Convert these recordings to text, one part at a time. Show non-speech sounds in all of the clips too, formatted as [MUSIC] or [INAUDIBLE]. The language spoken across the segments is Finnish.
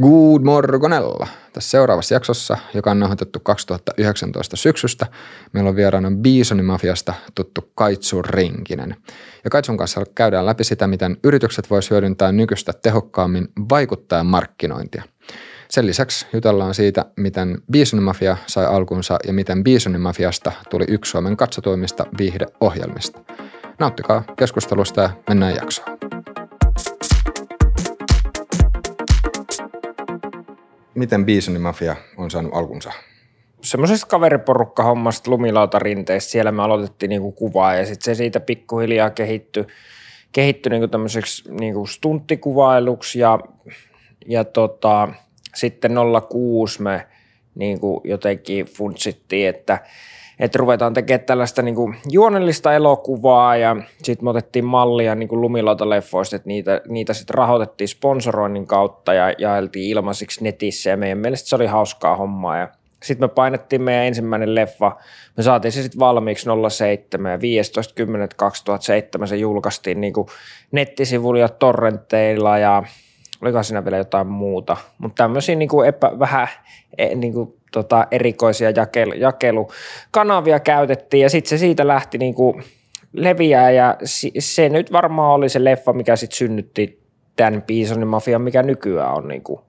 Good morgonella. Tässä seuraavassa jaksossa, joka on nauhoitettu 2019 syksystä, meillä on vieraana Bisonimafiasta tuttu Kaitsu Rinkinen. Ja Kaitsun kanssa käydään läpi sitä, miten yritykset voisivat hyödyntää nykyistä tehokkaammin vaikuttajan markkinointia. Sen lisäksi jutellaan siitä, miten Bisonimafia sai alkunsa ja miten Bisonimafiasta tuli yksi Suomen katsotuimmista viihdeohjelmista. Nauttikaa keskustelusta ja mennään jaksoon. Miten Bisonimafia on saanut alkunsa? semmoisesta kaveriporukkahommasta lumilautarinteestä. Siellä me aloitettiin niinku kuvaa ja sitten se siitä pikkuhiljaa kehittyi, kehittyi niinku tämmöiseksi niinku stunttikuvailuksi ja, ja tota, sitten 06 me niinku jotenkin funtsittiin, että – että ruvetaan tekemään tällaista niin kuin juonellista elokuvaa ja sitten me otettiin mallia niin lumilautaleffoista, että niitä, niitä sitten rahoitettiin sponsoroinnin kautta ja jaeltiin ilmaisiksi netissä ja meidän mielestä se oli hauskaa hommaa. Ja sitten me painettiin meidän ensimmäinen leffa, me saatiin se sitten valmiiksi 07 ja 15.10.2007 se julkaistiin niin kuin nettisivuilla ja torrenteilla ja oliko siinä vielä jotain muuta, mutta tämmöisiä niin kuin epä, vähän e, niin kuin tota, erikoisia jakelu, jakelukanavia käytettiin ja sitten se siitä lähti niin kuin leviää ja se nyt varmaan oli se leffa, mikä sitten synnytti tämän Bisonin mafian, mikä nykyään on niin kuin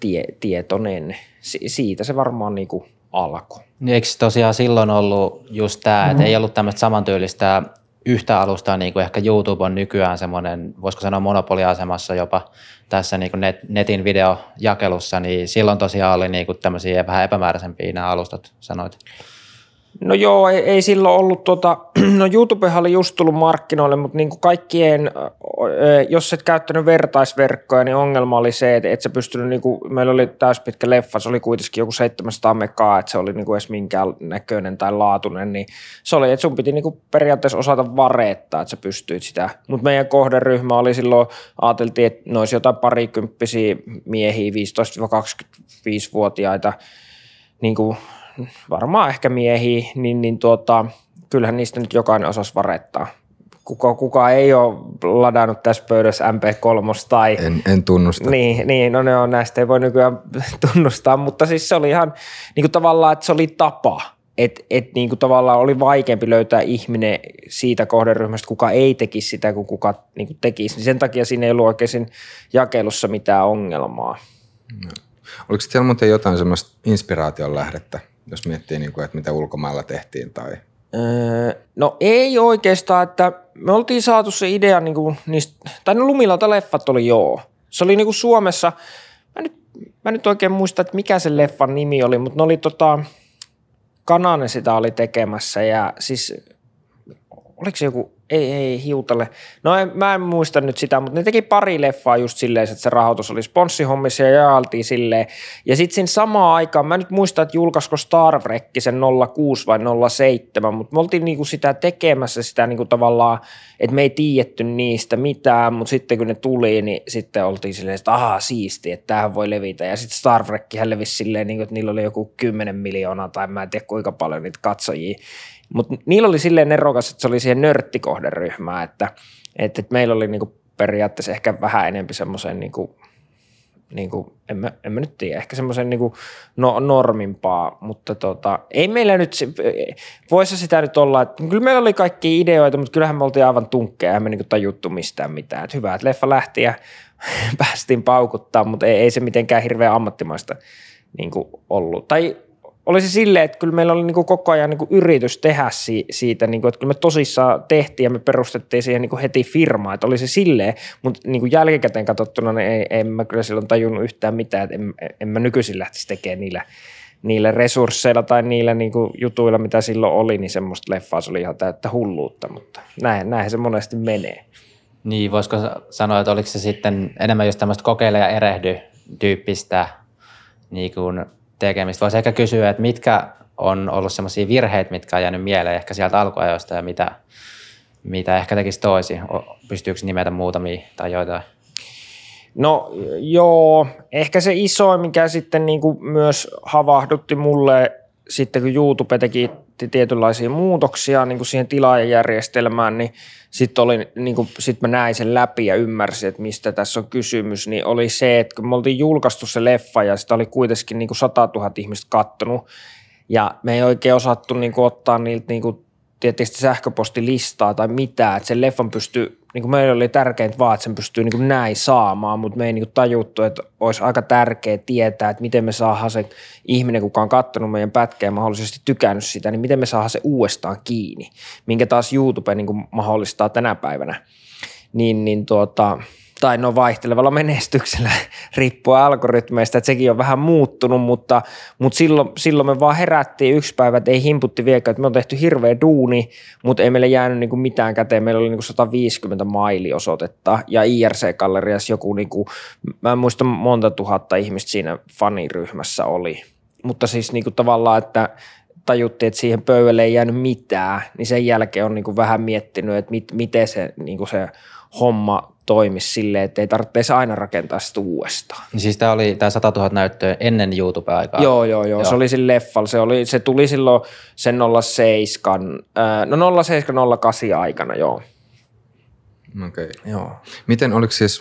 tie, tietoinen. Si- siitä se varmaan niin kuin alkoi. Eikö tosiaan silloin ollut just tämä, mm-hmm. että ei ollut tämmöistä samantyylistä yhtä alustaa, niin kuin ehkä YouTube on nykyään semmoinen, voisiko sanoa monopoliasemassa jopa tässä niin kuin net, netin videojakelussa, niin silloin tosiaan oli niin kuin tämmöisiä vähän epämääräisempiä nämä alustat, sanoit. No joo, ei, ei silloin ollut, tuota, [CLEARS THROAT] no YouTubehan oli just tullut markkinoille, mutta niin kuin kaikkien, jos et käyttänyt vertaisverkkoja, niin ongelma oli se, että et se pystynyt, niin kuin, meillä oli täyspitkä leffa, se oli kuitenkin joku 700 megaa, että se oli niin kuin edes minkään näköinen tai laatuinen, niin se oli, että sun piti niin kuin periaatteessa osata vareettaa, että sä pystyit sitä, mutta meidän kohderyhmä oli silloin, ajateltiin, että ne olisi jotain parikymppisiä miehiä, 15-25-vuotiaita, niin kuin varmaan ehkä miehiä, niin, niin tuota, kyllähän niistä nyt jokainen osasi varettaa. Kuka, kuka ei ole ladannut tässä pöydässä MP3 tai... En, en tunnusta. Niin, niin, no ne on näistä ei voi nykyään [LAUGHS] tunnustaa, mutta siis se oli ihan niin kuin tavallaan, että se oli tapa. Että et niin kuin tavallaan oli vaikeampi löytää ihminen siitä kohderyhmästä, kuka ei tekisi sitä kuin kuka niin kuin tekisi. Niin sen takia siinä ei ollut oikein jakelussa mitään ongelmaa. No. Oliko siellä muuten jotain semmoista inspiraation lähdettä jos miettii, niin kuin, että mitä ulkomailla tehtiin tai öö, No ei oikeastaan, että me oltiin saatu se idea niin kuin niistä, tai no Lumilauta leffat oli joo. Se oli niin kuin Suomessa, mä nyt, mä nyt oikein muista, että mikä se leffan nimi oli, mutta ne oli tota, Kananen sitä oli tekemässä ja siis oliko se joku ei, ei, hiutale. No en, mä en muista nyt sitä, mutta ne teki pari leffaa just silleen, että se rahoitus oli sponssihommissa ja jaeltiin silleen. Ja sitten siinä samaan aikaan, mä nyt muistan, että julkaisiko Star Trek sen 06 vai 07, mutta me oltiin niinku sitä tekemässä sitä niinku tavallaan, että me ei tiedetty niistä mitään, mutta sitten kun ne tuli, niin sitten oltiin silleen, että ahaa siisti, että tämähän voi levitä. Ja sitten Star Trek levisi silleen, niin kuin, että niillä oli joku 10 miljoonaa tai mä en tiedä kuinka paljon niitä katsojia. Mutta niillä oli silleen erokas, että se oli siihen nörttikohderyhmään, että, että, meillä oli niinku periaatteessa ehkä vähän enempi semmoisen niinku, niinku, en, mä, en mä nyt tiedä, ehkä semmoisen niinku no, normimpaa, mutta tota, ei meillä nyt, voisi sitä nyt olla, että kyllä meillä oli kaikki ideoita, mutta kyllähän me oltiin aivan tunkkeja, me niinku tajuttu mistään mitään. Että hyvä, että leffa lähti ja [LAUGHS] päästiin paukuttaa, mutta ei, ei se mitenkään hirveän ammattimaista niin ollut. Tai oli se silleen, että kyllä meillä oli niin kuin koko ajan niin kuin yritys tehdä si- siitä, niin kuin, että kyllä me tosissaan tehtiin ja me perustettiin siihen niin kuin heti firmaa, että oli se silleen, mutta niin kuin jälkikäteen katsottuna niin ei, en mä kyllä silloin tajunnut yhtään mitään, että en, en mä nykyisin lähtisi tekemään niillä, niillä resursseilla tai niillä niin kuin jutuilla, mitä silloin oli, niin semmoista leffaa se oli ihan täyttä hulluutta, mutta näin, näin se monesti menee. Niin, voisiko sanoa, että oliko se sitten enemmän just tämmöistä kokeile ja erehdy tyyppistä niin kuin tekemistä. Voisi ehkä kysyä, että mitkä on ollut sellaisia virheitä, mitkä on jäänyt mieleen ehkä sieltä alkuajoista ja mitä, mitä ehkä tekisi toisin. Pystyykö nimetä muutamia tai joitain? No joo, ehkä se iso, mikä sitten niin kuin myös havahdutti mulle sitten kun YouTube teki tietynlaisia muutoksia niin kuin siihen tilaajajärjestelmään, niin sitten niin sit mä näin sen läpi ja ymmärsin, että mistä tässä on kysymys, niin oli se, että kun me oltiin julkaistu se leffa ja sitä oli kuitenkin niin kuin 100 000 ihmistä kattonut, ja me ei oikein osattu niin kuin ottaa niiltä niin kuin tietysti sähköpostilistaa tai mitään, että sen leffan pystyy, niin kuin meillä oli tärkeintä vaan, että sen pystyy niin kuin näin saamaan, mutta me ei niin kuin tajuttu, että olisi aika tärkeää tietää, että miten me saadaan se ihminen, kuka on katsonut meidän pätkää ja mahdollisesti tykännyt sitä, niin miten me saadaan se uudestaan kiinni, minkä taas YouTube niin kuin mahdollistaa tänä päivänä. Niin, niin tuota, tai no vaihtelevalla menestyksellä [LAUGHS] riippuen algoritmeista, että sekin on vähän muuttunut, mutta, mutta silloin, silloin me vaan herättiin yksi päivä, että ei himputti vieläkään, että me on tehty hirveä duuni, mutta ei meille jäänyt niin kuin mitään käteen, meillä oli niin kuin 150 mailiosoitetta ja IRC-galleriassa joku, niin kuin, mä en muista monta tuhatta ihmistä siinä faniryhmässä oli, mutta siis niin kuin tavallaan, että tajuttiin, että siihen pöydälle ei jäänyt mitään, niin sen jälkeen on niin kuin vähän miettinyt, että mit, miten se, niin kuin se homma toimisi silleen, että ei tarvitsisi aina rakentaa sitä uudestaan. Niin siis tämä oli tämä 100 000 näyttöä ennen YouTube-aikaa? Joo, joo, joo, joo. Se oli sillä leffalla. Se, oli, se tuli silloin sen 07, äh, no 0708 aikana, joo. Okei. Okay. Joo. Miten oliko siis,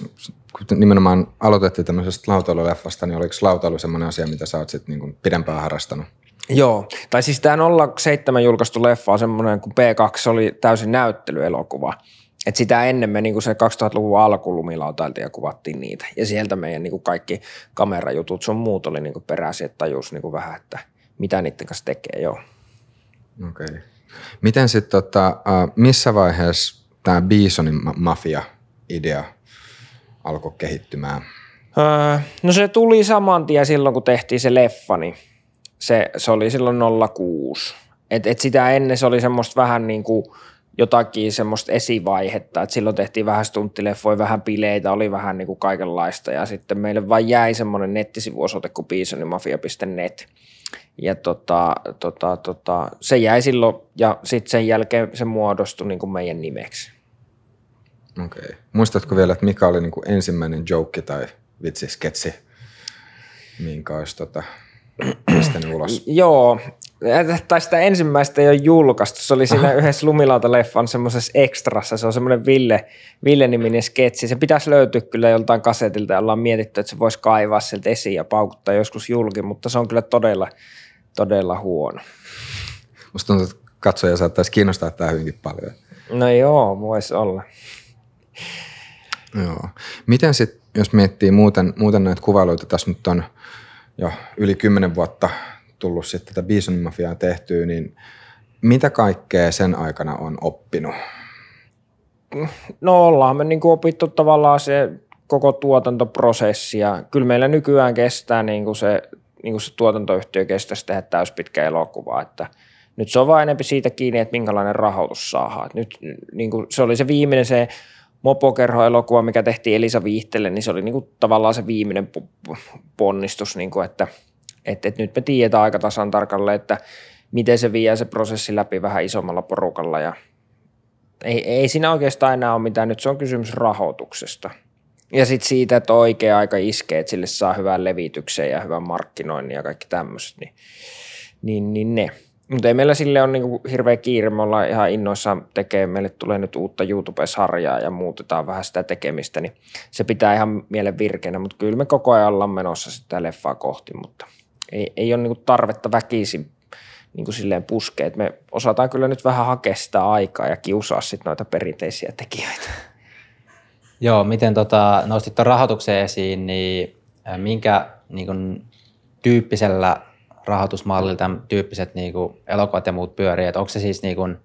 kun nimenomaan aloitettiin tämmöisestä lautailuleffasta, niin oliko lautailu semmoinen asia, mitä sä oot sitten niin pidempään harrastanut? Joo, tai siis tämä 07 julkaistu leffa on semmoinen, kun P2 oli täysin näyttelyelokuva. Et sitä ennen me niin kuin se 2000-luvun alku lumilautailtiin ja kuvattiin niitä. Ja sieltä meidän niin kuin kaikki kamerajutut sun muut oli niin kuin peräisin, että tajus niin kuin vähän, että mitä niiden kanssa tekee, joo. Okei. Okay. Miten sitten, tota, missä vaiheessa tämä Bisonin mafia-idea alkoi kehittymään? Öö, no se tuli saman tien silloin, kun tehtiin se leffa, niin se, se oli silloin 06. Et, et sitä ennen se oli semmoista vähän niin kuin – jotakin semmoista esivaihetta, että silloin tehtiin vähän stunttileffoja, vähän bileitä, oli vähän niin kuin kaikenlaista ja sitten meille vain jäi semmoinen nettisivuosoite kuin bisonimafia.net ja tota, tota, tota, se jäi silloin ja sitten sen jälkeen se muodostui niin kuin meidän nimeksi. Okei. Okay. Muistatko vielä, että mikä oli niin kuin ensimmäinen joke tai vitsi, sketsi, minkä olisi tota, pistänyt ulos? Joo, tai sitä ensimmäistä ei ole julkaistu. Se oli siinä Aha. yhdessä Lumilauta-leffan semmoisessa ekstrassa. Se on semmoinen Ville, Ville-niminen sketsi. Se pitäisi löytyä kyllä joltain kasetilta ja ollaan mietitty, että se voisi kaivaa sieltä esiin ja paukuttaa joskus julki, mutta se on kyllä todella, todella huono. Musta tuntuu, että katsoja saattaisi kiinnostaa tämä hyvinkin paljon. No joo, voisi olla. Joo. Miten sitten, jos miettii muuten, muuten näitä kuvailuita, tässä nyt on jo yli kymmenen vuotta tullut sitten tätä Bison Mafiaa tehtyä, niin mitä kaikkea sen aikana on oppinut? No ollaan me niin kuin opittu tavallaan se koko tuotantoprosessi ja kyllä meillä nykyään kestää niin kuin se, niin kuin se tuotantoyhtiö kestäisi tehdä täyspitkä elokuva, että nyt se on vain enemmän siitä kiinni, että minkälainen rahoitus saadaan. Nyt niin kuin se oli se viimeinen se Mopokerho-elokuva, mikä tehtiin Elisa Viihtelle, niin se oli niin kuin tavallaan se viimeinen ponnistus, niin kuin, että – että, että nyt me tiedetään aika tasan tarkalleen, että miten se vie se prosessi läpi vähän isommalla porukalla ja ei, ei siinä oikeastaan enää ole mitään, nyt se on kysymys rahoituksesta. Ja sitten siitä, että oikea aika iskee, että sille saa hyvän levityksen ja hyvän markkinoinnin ja kaikki tämmöiset, niin, niin, niin ne. Mutta ei meillä sille ole niinku hirveä kiire, me ollaan ihan innoissaan tekemään, meille tulee nyt uutta YouTube-sarjaa ja muutetaan vähän sitä tekemistä, niin se pitää ihan mielen virkeänä, mutta kyllä me koko ajan ollaan menossa sitä leffaa kohti, mutta – ei, ei ole niin tarvetta väkisin niin kuin silleen puskea. Et me osataan kyllä nyt vähän hakea sitä aikaa ja kiusaa sitten noita perinteisiä tekijöitä. Joo, miten tota, nostit tuon rahoituksen esiin, niin minkä niin kuin, tyyppisellä rahoitusmallilla tyyppiset niin kuin, elokuvat ja muut pyörii? Et onko se siis, niin kuin,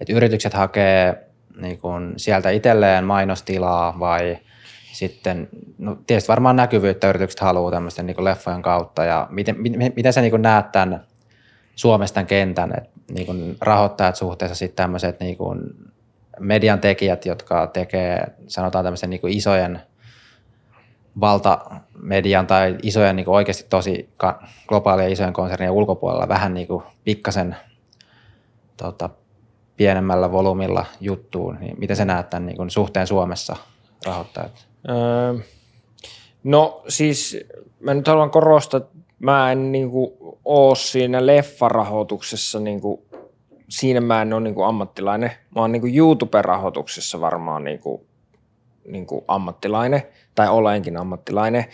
että yritykset hakee niin kuin, sieltä itselleen mainostilaa vai – sitten, no tietysti varmaan näkyvyyttä yritykset haluaa tämmöisten niin leffojen kautta ja miten, miten, miten sä niin näet tämän Suomesta tämän kentän, että niin rahoittajat suhteessa sitten tämmöiset niin kuin median tekijät, jotka tekee sanotaan tämmöisen niin isojen valtamedian tai isojen niin oikeasti tosi globaalia isojen konsernien ulkopuolella vähän niin kuin pikkasen tota, pienemmällä volyymilla juttuun, niin miten sä näet tämän niin kuin suhteen Suomessa rahoittajat? Öö, no siis mä nyt haluan korostaa, että mä en niin kuin, ole siinä leffarahoituksessa niin kuin, siinä mä en ole niin kuin ammattilainen. Mä oon niin kuin YouTube-rahoituksessa varmaan niin kuin, niin kuin ammattilainen, tai olenkin ammattilainen.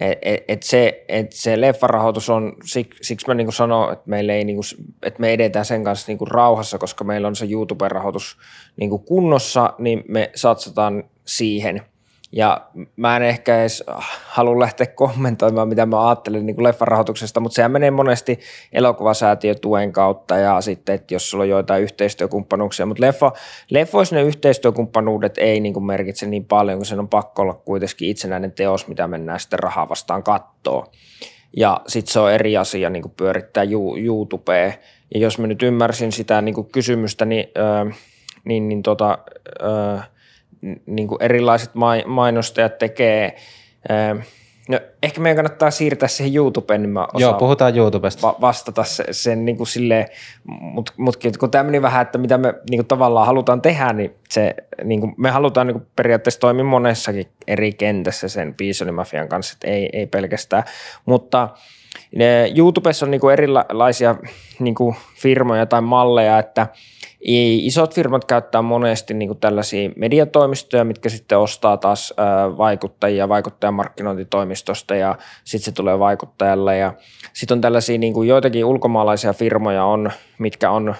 Et, et, et se, et se leffarahoitus on, siksi, siksi mä niin sanon, että, meillä ei, niin kuin, että me edetään sen kanssa niin kuin rauhassa, koska meillä on se YouTube-rahoitus niin kuin kunnossa, niin me satsataan siihen – ja mä en ehkä edes halua lähteä kommentoimaan, mitä mä ajattelen niin leffan rahoituksesta, mutta sehän menee monesti elokuvasäätiötuen kautta ja sitten, että jos sulla on joitain yhteistyökumppanuuksia, mutta leffa, leffoissa ne yhteistyökumppanuudet ei niin kuin merkitse niin paljon, kun sen on pakko olla kuitenkin itsenäinen teos, mitä mennään sitten rahaa vastaan kattoo. Ja sitten se on eri asia niin kuin pyörittää YouTubea. Ja jos mä nyt ymmärsin sitä niin kuin kysymystä, niin, niin, niin tota, öö, niin kuin erilaiset mainostajat tekee. No, ehkä meidän kannattaa siirtää siihen YouTubeen, niin mä osaan Joo, puhutaan YouTubesta. Va- vastata sen, sen niin kuin silleen, mutta mut, kun tämä meni vähän, että mitä me niin kuin tavallaan halutaan tehdä, niin, se, niin kuin me halutaan niin kuin periaatteessa toimia monessakin eri kentässä sen Mafian kanssa, että ei, ei pelkästään, mutta YouTubessa on niin kuin erilaisia niin kuin firmoja tai malleja, että – Isot firmat käyttää monesti niin kuin tällaisia mediatoimistoja, mitkä sitten ostaa taas vaikuttajia vaikuttajamarkkinointitoimistosta ja sitten se tulee vaikuttajalle. Ja sitten on tällaisia niin kuin joitakin ulkomaalaisia firmoja on, mitkä on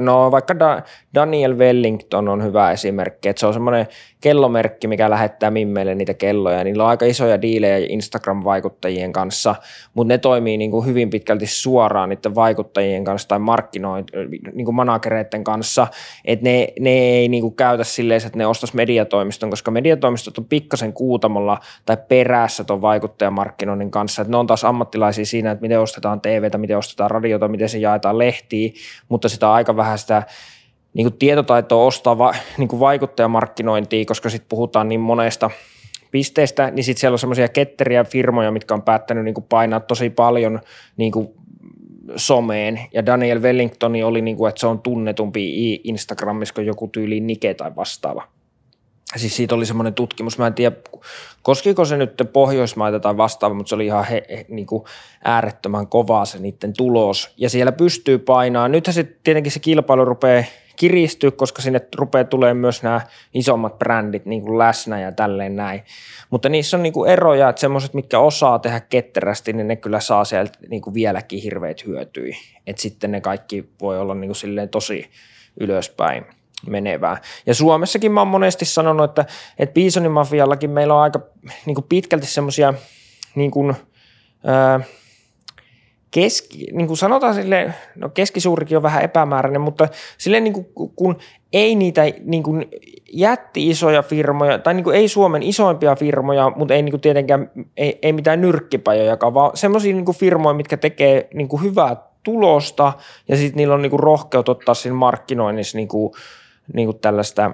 No vaikka da, Daniel Wellington on hyvä esimerkki, että se on semmoinen kellomerkki, mikä lähettää mimmeille niitä kelloja. Niillä on aika isoja diilejä Instagram-vaikuttajien kanssa, mutta ne toimii niin kuin hyvin pitkälti suoraan niiden vaikuttajien kanssa tai markkinoin, niin kuin managereiden kanssa, että ne, ne ei niin kuin käytä silleen, että ne ostaisi mediatoimiston, koska mediatoimistot on pikkasen kuutamolla tai perässä tuon vaikuttajamarkkinoinnin kanssa, että ne on taas ammattilaisia siinä, että miten ostetaan TVtä, miten ostetaan radiota, miten se jaetaan lehtiin, mutta sitä aika vähän sitä niin kuin tietotaitoa ostaa va, niin kuin vaikuttajamarkkinointia, koska sitten puhutaan niin monesta pisteestä, niin sitten siellä on semmoisia ketteriä firmoja, mitkä on päättänyt niin kuin painaa tosi paljon niin kuin someen. Ja Daniel Wellington oli, niin kuin, että se on tunnetumpi Instagramissa kuin joku tyyli Nike tai vastaava. Siis siitä oli semmoinen tutkimus, mä en tiedä, koskiko se nyt Pohjoismaita tai vastaava, mutta se oli ihan he, he, niin kuin äärettömän kovaa se niiden tulos. Ja siellä pystyy painaa. Nythän se tietenkin se kilpailu rupeaa kiristyä, koska sinne rupeaa tulee myös nämä isommat brändit niin kuin läsnä ja tälleen näin. Mutta niissä on niin kuin eroja, että semmoiset, mitkä osaa tehdä ketterästi, niin ne kyllä saa sieltä niin kuin vieläkin hirveät hyötyjä. Että sitten ne kaikki voi olla niin kuin silleen tosi ylöspäin menevää. Ja Suomessakin mä oon monesti sanonut, että, että Bisonin mafiallakin meillä on aika niin kuin pitkälti semmoisia niin kuin, ää, keski, niin kuin sanotaan sille, no keskisuurikin on vähän epämääräinen, mutta sille niin kuin, kun ei niitä niin kuin jätti isoja firmoja, tai niin kuin ei Suomen isoimpia firmoja, mutta ei niin kuin tietenkään, ei, ei mitään nyrkkipajoja, vaan semmoisia niin firmoja, mitkä tekee niin kuin hyvää tulosta, ja sitten niillä on niin kuin rohkeut ottaa siinä markkinoinnissa niin kuin, niin kuin tällaista,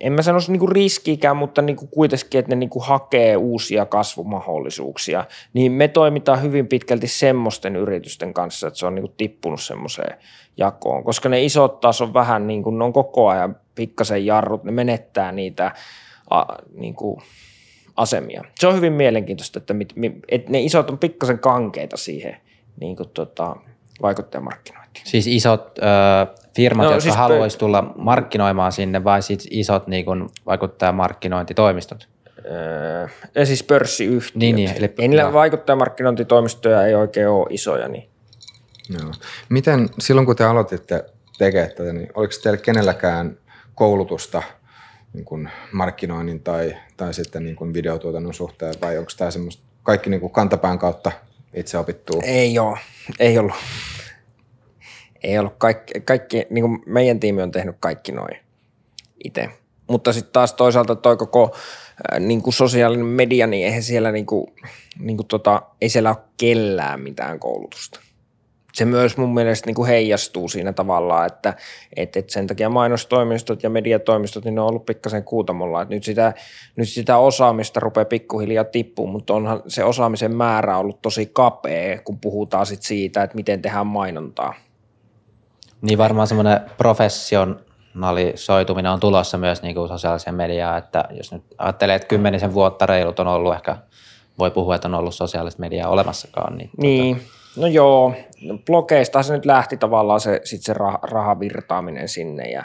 en mä sanoisi niin riskiikään, mutta kuin kuitenkin, että ne niin kuin hakee uusia kasvumahdollisuuksia, niin me toimitaan hyvin pitkälti semmoisten yritysten kanssa, että se on niin kuin tippunut semmoiseen jakoon, koska ne isot taas on vähän niin kuin, ne on koko ajan pikkasen jarrut, ne menettää niitä a, niin kuin asemia. Se on hyvin mielenkiintoista, että, mit, että ne isot on pikkasen kankeita siihen niin kuin tota, vaikuttajamarkkinointiin. Siis isot ö, firmat, no, jotka siis haluaisi tulla markkinoimaan sinne vai siis isot niin kuin vaikuttajamarkkinointitoimistot? Öö, ja siis pörssiyhtiöt. Niin, niin, eli, ei niillä vaikuttajamarkkinointitoimistoja ei oikein ole isoja. Niin. Joo. Miten silloin kun te aloititte tekemään tätä, niin oliko teillä kenelläkään koulutusta niin kuin markkinoinnin tai, tai sitten niin kuin videotuotannon suhteen vai onko tämä semmoista kaikki niin kuin kantapään kautta itse opittua? Ei ole, ei ollut ei ollut kaikki, kaikki niin kuin meidän tiimi on tehnyt kaikki noin itse. Mutta sitten taas toisaalta toi koko äh, niin kuin sosiaalinen media, niin eihän siellä, niin kuin, niin kuin tota, ei siellä ole kellään mitään koulutusta. Se myös mun mielestä niin kuin heijastuu siinä tavallaan, että, että, että sen takia mainostoimistot ja mediatoimistot, niin ne on ollut pikkasen kuutamolla. Nyt, sitä, nyt sitä osaamista rupeaa pikkuhiljaa tippuun, mutta onhan se osaamisen määrä ollut tosi kapea, kun puhutaan sit siitä, että miten tehdään mainontaa – niin varmaan semmoinen professionalisoituminen on tulossa myös niin kuin sosiaaliseen mediaan, että jos nyt ajattelee, että kymmenisen vuotta reilut on ollut ehkä, voi puhua, että on ollut sosiaalista mediaa olemassakaan. Niin, niin. Tota... no joo, blogeista se nyt lähti tavallaan se, sit se rah, rahavirtaaminen sinne ja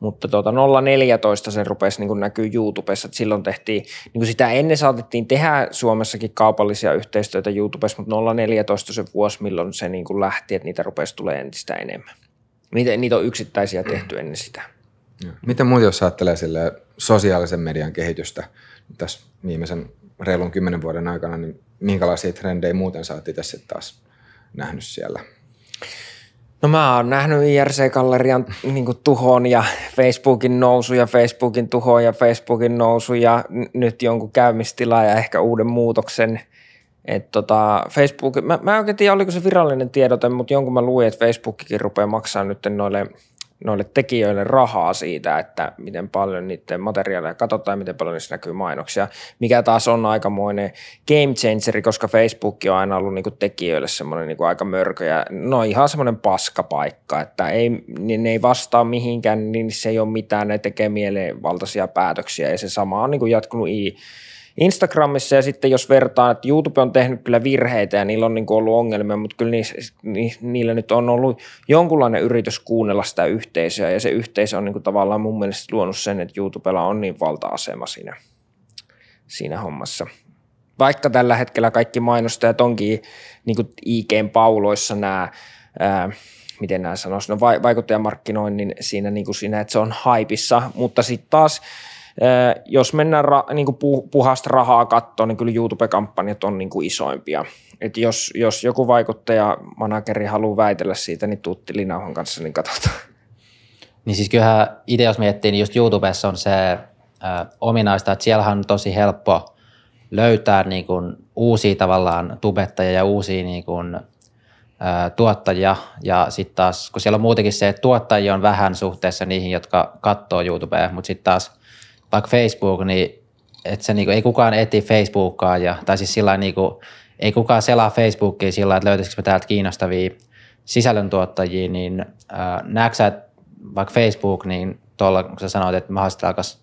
mutta tuota 014 se rupesi niin näkyy YouTubessa, että silloin tehtiin, niin sitä ennen saatettiin tehdä Suomessakin kaupallisia yhteistyötä YouTubessa, mutta 014 se vuosi, milloin se niin lähti, että niitä rupesi tulee entistä enemmän. Niitä, niitä on yksittäisiä tehty ennen sitä. Miten muuten, jos ajattelee sosiaalisen median kehitystä tässä viimeisen reilun kymmenen vuoden aikana, niin minkälaisia trendejä muuten sä oot itse taas nähnyt siellä? No mä oon nähnyt IRC-gallerian niin tuhon ja Facebookin nousu ja Facebookin tuho ja Facebookin nousu ja n- nyt jonkun käymistilaa ja ehkä uuden muutoksen. Et tota, Facebook, mä, mä en oikein tiedä, oliko se virallinen tiedote, mutta jonkun mä luin, että Facebookikin rupeaa maksaa nyt noille – noille tekijöille rahaa siitä, että miten paljon niiden materiaaleja katsotaan ja miten paljon niissä näkyy mainoksia, mikä taas on aikamoinen game changeri, koska Facebook on aina ollut niinku tekijöille semmoinen niinku aika mörkö ja no ihan semmoinen paskapaikka, että ei, niin ne ei vastaa mihinkään, niin se ei ole mitään, ne tekee mielenvaltaisia päätöksiä ja se sama on niinku jatkunut i, Instagramissa ja sitten jos vertaan, että YouTube on tehnyt kyllä virheitä ja niillä on niin ollut ongelmia, mutta kyllä ni, ni, niillä nyt on ollut jonkunlainen yritys kuunnella sitä yhteisöä ja se yhteisö on niin tavallaan mun mielestä luonut sen, että YouTubella on niin valta-asema siinä, siinä hommassa. Vaikka tällä hetkellä kaikki mainostajat onkin niin kuin IGn pauloissa nämä, ää, miten nämä sanoisi, no vaikuttajamarkkinoinnin siinä, niin kuin siinä, että se on haipissa, mutta sitten taas – jos mennään ra, niin kuin puhasta rahaa kattoon, niin kyllä YouTube-kampanjat on niin kuin isoimpia. Et jos, jos joku vaikuttaja, manageri haluaa väitellä siitä, niin tuutti Linauhan kanssa, niin katsotaan. Niin siis kyllähän itse jos miettii, niin just YouTubessa on se äh, ominaista, että siellä on tosi helppo löytää niin kuin uusia tavallaan tubettajia ja uusia niin kuin, äh, tuottajia. Ja sitten taas, kun siellä on muutenkin se, että tuottajia on vähän suhteessa niihin, jotka katsoo YouTubea, mutta sitten taas vaikka Facebook, niin että se niinku, ei kukaan eti Facebookaa, ja, tai siis sillä niinku, ei kukaan selaa Facebookia sillä että löytäisikö me täältä kiinnostavia sisällöntuottajia, niin äh, näetkö että vaikka Facebook, niin tuolla kun sä sanoit, että mahdollisesti alkaisi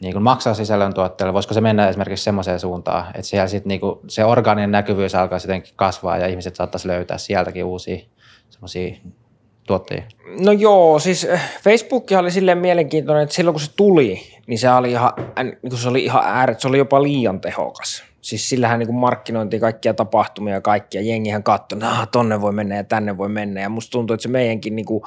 niin kuin maksaa sisällöntuottajalle, voisiko se mennä esimerkiksi semmoiseen suuntaan, että siellä sit niin kuin se orgaaninen näkyvyys alkaa jotenkin kasvaa ja ihmiset saattaisi löytää sieltäkin uusia semmoisia tuottajia? No joo, siis eh, Facebook oli silleen mielenkiintoinen, että silloin kun se tuli, niin se oli ihan, niin se oli ihan ääret, se oli jopa liian tehokas. Siis sillähän niin markkinointi kaikkia tapahtumia ja kaikkia. Jengihän katsoi, että tonne voi mennä ja tänne voi mennä. Ja musta tuntuu, että se meidänkin niin kuin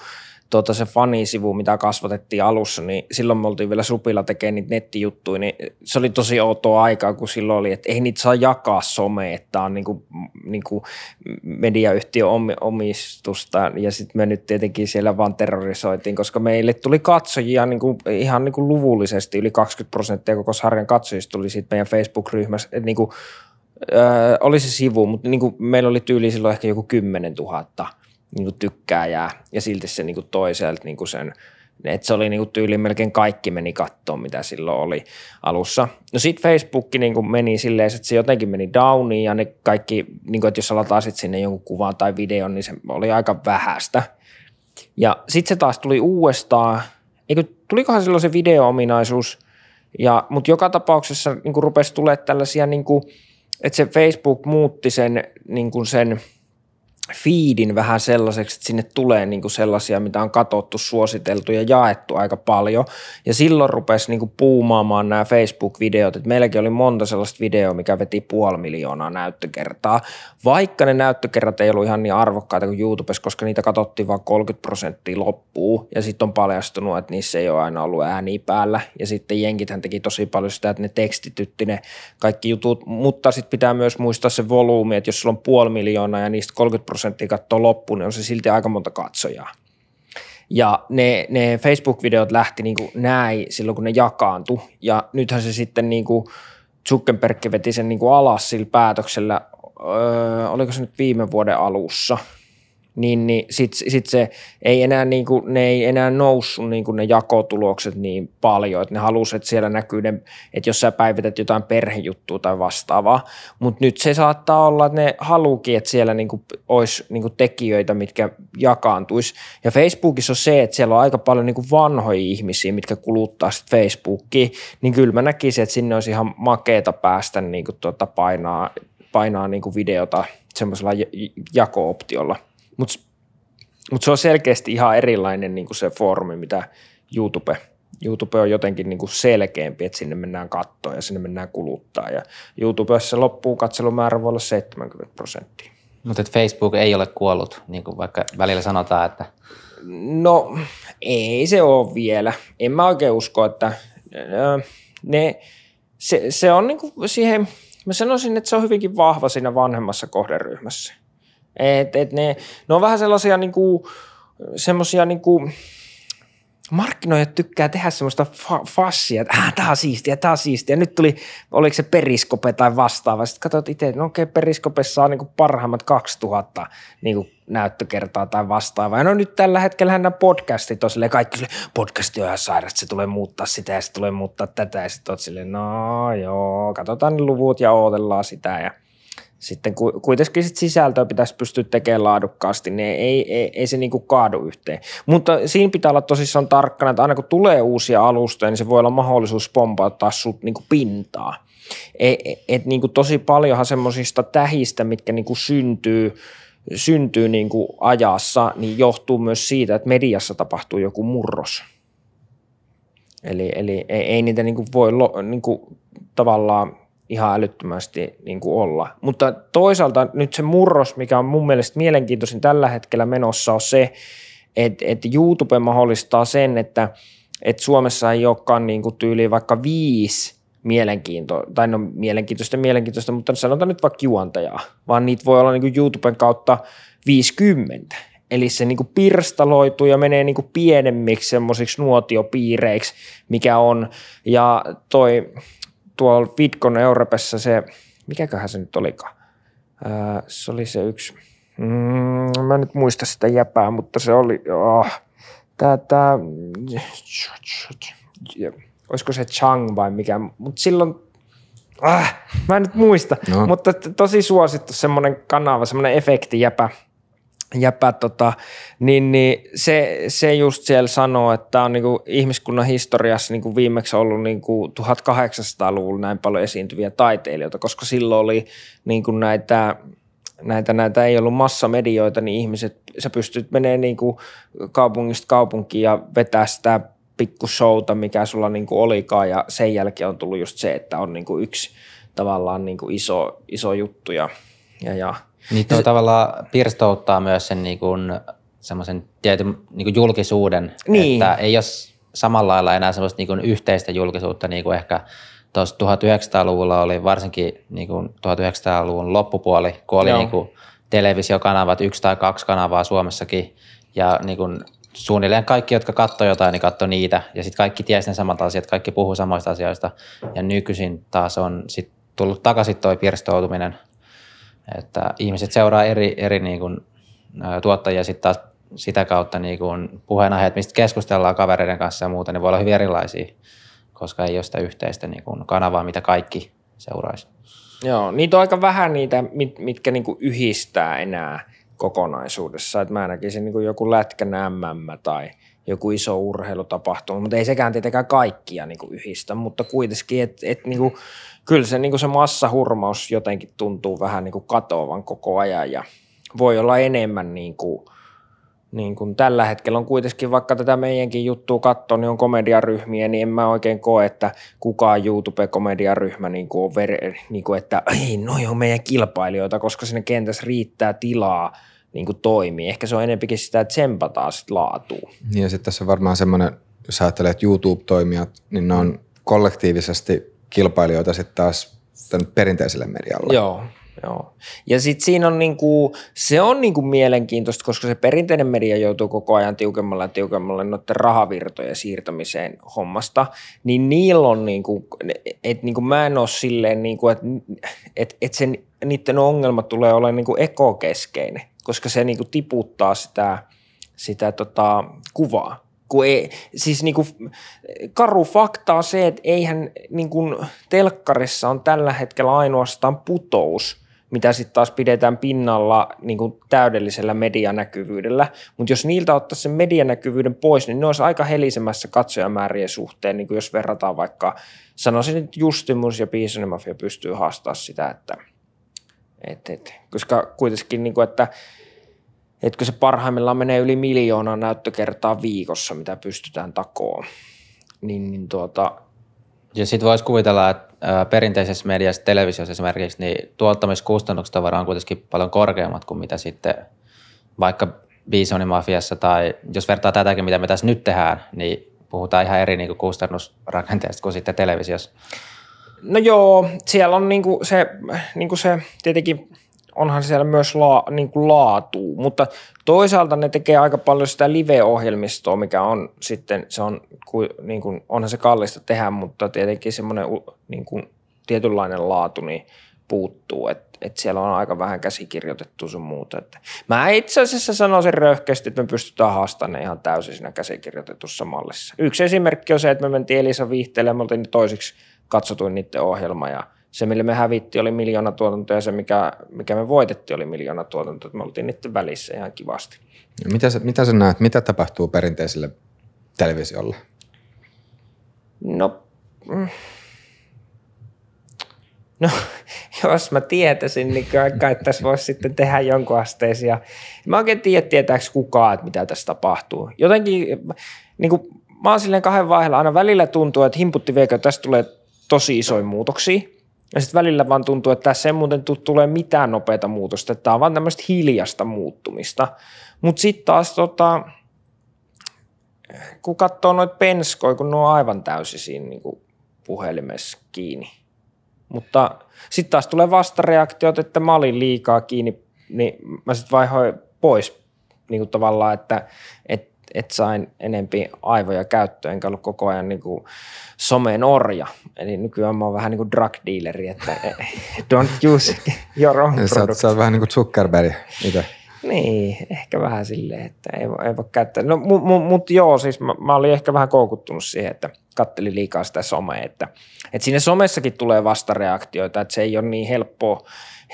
tuota, se fanisivu, mitä kasvatettiin alussa, niin silloin me oltiin vielä supilla tekemään niitä nettijuttuja, niin se oli tosi outoa aikaa, kun silloin oli, että ei niitä saa jakaa some, että on niin kuin, niin kuin mediayhtiön omistusta, ja sitten me nyt tietenkin siellä vaan terrorisoitiin, koska meille tuli katsojia niin kuin, ihan niin kuin luvullisesti, yli 20 prosenttia koko sarjan katsojista tuli siitä meidän Facebook-ryhmässä, että niin kuin, Öö, oli se sivu, mutta niin kuin meillä oli tyyli silloin ehkä joku 10 000 niin kuin tykkääjää ja silti se niin kuin toiselta niin kuin sen, että se oli niin kuin tyyli melkein kaikki meni kattoon, mitä silloin oli alussa. No sitten Facebook niin kuin meni silleen, että se jotenkin meni downiin ja ne kaikki, niin kuin, että jos aloittaa sitten sinne jonkun kuvan tai videon, niin se oli aika vähäistä. Ja sitten se taas tuli uudestaan, eikö, tulikohan silloin se video-ominaisuus, ja, mutta joka tapauksessa niin kuin rupesi tulemaan tällaisia, niin kuin, että se Facebook muutti sen, niin kuin sen – feedin vähän sellaiseksi, että sinne tulee niin kuin sellaisia, mitä on katsottu, suositeltu ja jaettu aika paljon. Ja silloin rupesi niin kuin puumaamaan nämä Facebook-videot. Et meilläkin oli monta sellaista videoa, mikä veti puoli miljoonaa näyttökertaa, vaikka ne näyttökerrat ei ollut ihan niin arvokkaita kuin YouTubessa, koska niitä katsottiin vain 30 prosenttia loppuu. Ja sitten on paljastunut, että niissä ei ole aina ollut ääni päällä. Ja sitten jenkithän teki tosi paljon sitä, että ne tekstitytti ne kaikki jutut, mutta sitten pitää myös muistaa se volyymi, että jos sulla on puoli miljoonaa ja niistä 30 prosenttia katsoo loppuun, niin on se silti aika monta katsojaa. Ja ne, ne Facebook-videot lähti niin kuin näin silloin, kun ne jakaantui. Ja nythän se sitten niin kuin Zuckerberg veti sen niin kuin alas sillä päätöksellä, öö, oliko se nyt viime vuoden alussa – niin, niin sitten sit se ei enää, niin kuin, ne ei enää noussut niin kuin ne jakotulokset niin paljon, että ne halusivat, että siellä näkyy ne, että jos sä päivität jotain perhejuttua tai vastaavaa, mutta nyt se saattaa olla, että ne haluukin, että siellä niin kuin olisi niin kuin tekijöitä, mitkä jakaantuisi. Ja Facebookissa on se, että siellä on aika paljon niin kuin vanhoja ihmisiä, mitkä kuluttaa sitten Facebookia, niin kyllä mä näkisin, että sinne olisi ihan makeeta päästä niin kuin tuota painaa, painaa niin kuin videota semmoisella jako-optiolla – Mutta mut se on selkeästi ihan erilainen niin kuin se foorumi, mitä YouTube – YouTube on jotenkin niin kuin selkeämpi, että sinne mennään kattoon ja sinne mennään kuluttaa. Ja YouTubessa loppuu katselumäärä voi olla 70 prosenttia. Mutta Facebook ei ole kuollut, niin kuin vaikka välillä sanotaan, että... No ei se ole vielä. En mä oikein usko, että ne, se, se on niin kuin siihen, mä sanoisin, että se on hyvinkin vahva siinä vanhemmassa kohderyhmässä. Et, et ne, ne on vähän sellaisia niin kuin, semmoisia niin kuin, markkinoijat tykkää tehdä semmoista fa- fassia, että ah, tämä on siistiä, tämä on siistiä. Nyt tuli, oliko se periskope tai vastaava. Sitten katsot itse, no okei, okay, periskopessa saa niinku parhaimmat 2000 niinku näyttökertaa tai vastaavaa. No nyt tällä hetkellä nämä podcastit on silleen, kaikki sille, podcasti on ihan sairaasta, se tulee muuttaa sitä ja se tulee muuttaa tätä. Ja sitten no joo, katsotaan ne luvut ja odotellaan sitä ja – sitten kuitenkin sit sisältöä pitäisi pystyä tekemään laadukkaasti, niin ei, ei, ei se niinku kaadu yhteen. Mutta siinä pitää olla tosissaan tarkkana, että aina kun tulee uusia alustoja, niin se voi olla mahdollisuus pompauttaa sut niinku pintaa. Et, et niinku tosi paljonhan semmoisista tähistä, mitkä niinku syntyy, syntyy niinku ajassa, niin johtuu myös siitä, että mediassa tapahtuu joku murros. Eli, eli ei, ei niitä niinku voi lo, niinku tavallaan ihan älyttömästi niin kuin olla. Mutta toisaalta nyt se murros, mikä on mun mielestä mielenkiintoisin tällä hetkellä menossa, on se, että, että YouTube mahdollistaa sen, että, että Suomessa ei olekaan niin kuin tyyliin vaikka viisi mielenkiintoista, tai no mielenkiintoista mielenkiintoista, mutta sanotaan nyt vaikka juontajaa, vaan niitä voi olla niin kuin YouTuben kautta 50. Eli se niin kuin pirstaloituu ja menee niin kuin pienemmiksi semmoisiksi nuotiopiireiksi, mikä on. Ja toi tuolla Vidcon Europessa se, mikäköhän se nyt olikaan, Ää, se oli se yksi, mm, mä en nyt muista sitä jäpää, mutta se oli, oh, tää, tää, olisiko se Chang vai mikä, mutta silloin Ah, mä en nyt muista, no. mutta tosi suosittu semmoinen kanava, semmoinen efektijäpä, jäpä, tota, niin, niin se, se just siellä sanoo, että on niinku ihmiskunnan historiassa niinku viimeksi ollut niinku 1800-luvulla näin paljon esiintyviä taiteilijoita, koska silloin oli niinku näitä, näitä, näitä ei ollut massamedioita, niin ihmiset, sä pystyt menemään niinku kaupungista kaupunkiin ja vetää sitä pikkushowta, mikä sulla niinku olikaan ja sen jälkeen on tullut just se, että on niinku yksi tavallaan niinku iso, iso juttu ja, ja, ja niin tuo tavallaan pirstouttaa myös sen niin kuin, semmoisen tietyn niin kuin julkisuuden, niin. että ei ole samalla lailla enää semmoista niin kuin yhteistä julkisuutta, niin kuin ehkä tuossa 1900-luvulla oli varsinkin niin kuin 1900-luvun loppupuoli, kun oli niin kuin televisiokanavat, yksi tai kaksi kanavaa Suomessakin, ja niin kuin suunnilleen kaikki, jotka katsoi jotain, niin katsoi niitä, ja sitten kaikki tiesi ne samat asiat, kaikki puhuu samoista asioista, ja nykyisin taas on sit tullut takaisin tuo pirstoutuminen – että ihmiset seuraa eri, eri niin kuin, tuottajia sitten taas sitä kautta niin kuin puheenaiheet, mistä keskustellaan kavereiden kanssa ja muuta, niin voi olla hyvin erilaisia, koska ei ole sitä yhteistä niin kuin kanavaa, mitä kaikki seuraisi. Joo, niitä on aika vähän niitä, mit, mitkä niin kuin yhdistää enää kokonaisuudessa. Et mä näkisin niin kuin joku lätkän MM tai joku iso urheilutapahtuma, mutta ei sekään tietenkään kaikkia niin kuin yhdistä, mutta kuitenkin, että et, niin kuin, kyllä se, niin kuin se massahurmaus jotenkin tuntuu vähän niin kuin katoavan koko ajan ja voi olla enemmän niin kuin, niin kuin tällä hetkellä on kuitenkin, vaikka tätä meidänkin juttua katsoo, niin on komediaryhmiä, niin en mä oikein koe, että kukaan YouTube-komediaryhmä niin kuin on ver, niin kuin, että ei, noi on meidän kilpailijoita, koska sinne kentässä riittää tilaa niin kuin toimii. Ehkä se on enempikin sitä, että tsempataan sitten laatua. Niin ja sitten tässä on varmaan semmoinen, jos ajattelee, että YouTube-toimijat, niin ne on kollektiivisesti kilpailijoita sitten taas perinteiselle medialle. Joo, Joo. Ja sitten siinä on niinku, se on niinku mielenkiintoista, koska se perinteinen media joutuu koko ajan tiukemmalle ja tiukemmalle noiden rahavirtojen siirtämiseen hommasta, niin niillä on niinku, että niinku mä en ole silleen niinku, että et, et sen, niiden ongelma tulee olemaan niinku ekokeskeinen, koska se niinku tiputtaa sitä, sitä tota, kuvaa kun ei, siis niin kuin, karu fakta on se, että eihän niin kuin, telkkarissa on tällä hetkellä ainoastaan putous, mitä sitten taas pidetään pinnalla niin kuin täydellisellä medianäkyvyydellä. Mutta jos niiltä ottaa sen medianäkyvyyden pois, niin ne olisi aika helisemässä katsojamäärien suhteen, niin kuin jos verrataan vaikka, sanoisin, että Justimus ja Piisonen Mafia pystyy haastamaan sitä, että et, et, koska kuitenkin, niin kuin, että etkö se parhaimmillaan menee yli miljoonaa näyttökertaa viikossa, mitä pystytään takoon. Niin, niin tuota, ja sitten voisi kuvitella, että perinteisessä mediassa, televisiossa esimerkiksi, niin tuottamiskustannukset on varmaan kuitenkin paljon korkeammat kuin mitä sitten vaikka Bisonin mafiassa tai jos vertaa tätäkin, mitä me tässä nyt tehdään, niin puhutaan ihan eri niin kustannusrakenteesta kuin sitten televisiossa. No joo, siellä on niinku se, niinku se tietenkin onhan siellä myös la, niin kuin laatu, mutta toisaalta ne tekee aika paljon sitä live-ohjelmistoa, mikä on sitten, se on, niin kuin, onhan se kallista tehdä, mutta tietenkin semmoinen niin kuin, tietynlainen laatu niin puuttuu, että et siellä on aika vähän käsikirjoitettu sun muuta. Et mä itse asiassa sanoisin röyhkeästi, että me pystytään haastamaan ihan täysin siinä käsikirjoitetussa mallissa. Yksi esimerkki on se, että me mentiin Elisa viihteelle, me oltiin toisiksi katsotuin niiden ohjelma ja se, millä me hävitti, oli miljoona tuotantoa ja se, mikä, mikä me voitettiin, oli miljoona tuotantoa. Me oltiin niiden välissä ihan kivasti. Mitä sä, mitä sä näet, mitä tapahtuu perinteiselle televisiolle? No, mm. no [LAUGHS] jos mä tietäisin, niin kai tässä voisi sitten tehdä jonkun asteisia. Mä oikein tiedä, tietääkö kukaan, että mitä tässä tapahtuu. Jotenkin, niin kuin, mä oon silleen kahden vaiheella, aina välillä tuntuu, että himputti veikö, tästä tulee tosi isoja muutoksia. Ja sitten välillä vaan tuntuu, että tässä ei muuten tule mitään nopeata muutosta, että tämä on vaan tämmöistä hiljasta muuttumista. Mutta sitten taas tota, kun katsoo noita penskoja, kun ne on aivan täysin siinä niin kuin puhelimessa kiinni. Mutta sitten taas tulee vastareaktiot, että mä olin liikaa kiinni, niin mä sitten vaihoin pois niin kuin tavallaan, että, että että sain enempi aivoja käyttöön, enkä ollut koko ajan niin kuin somen orja. Eli nykyään mä oon vähän niin kuin drug dealeri, että [LAUGHS] don't use your own product. Sä oot, sä oot vähän niin kuin Zuckerberg itse. Niin, ehkä vähän silleen, että ei, voi, ei voi käyttää. No, mutta mut, mut joo, siis mä, mä olin ehkä vähän koukuttunut siihen, että katteli liikaa sitä somea, että, että siinä somessakin tulee vastareaktioita, että se ei ole niin helppoa,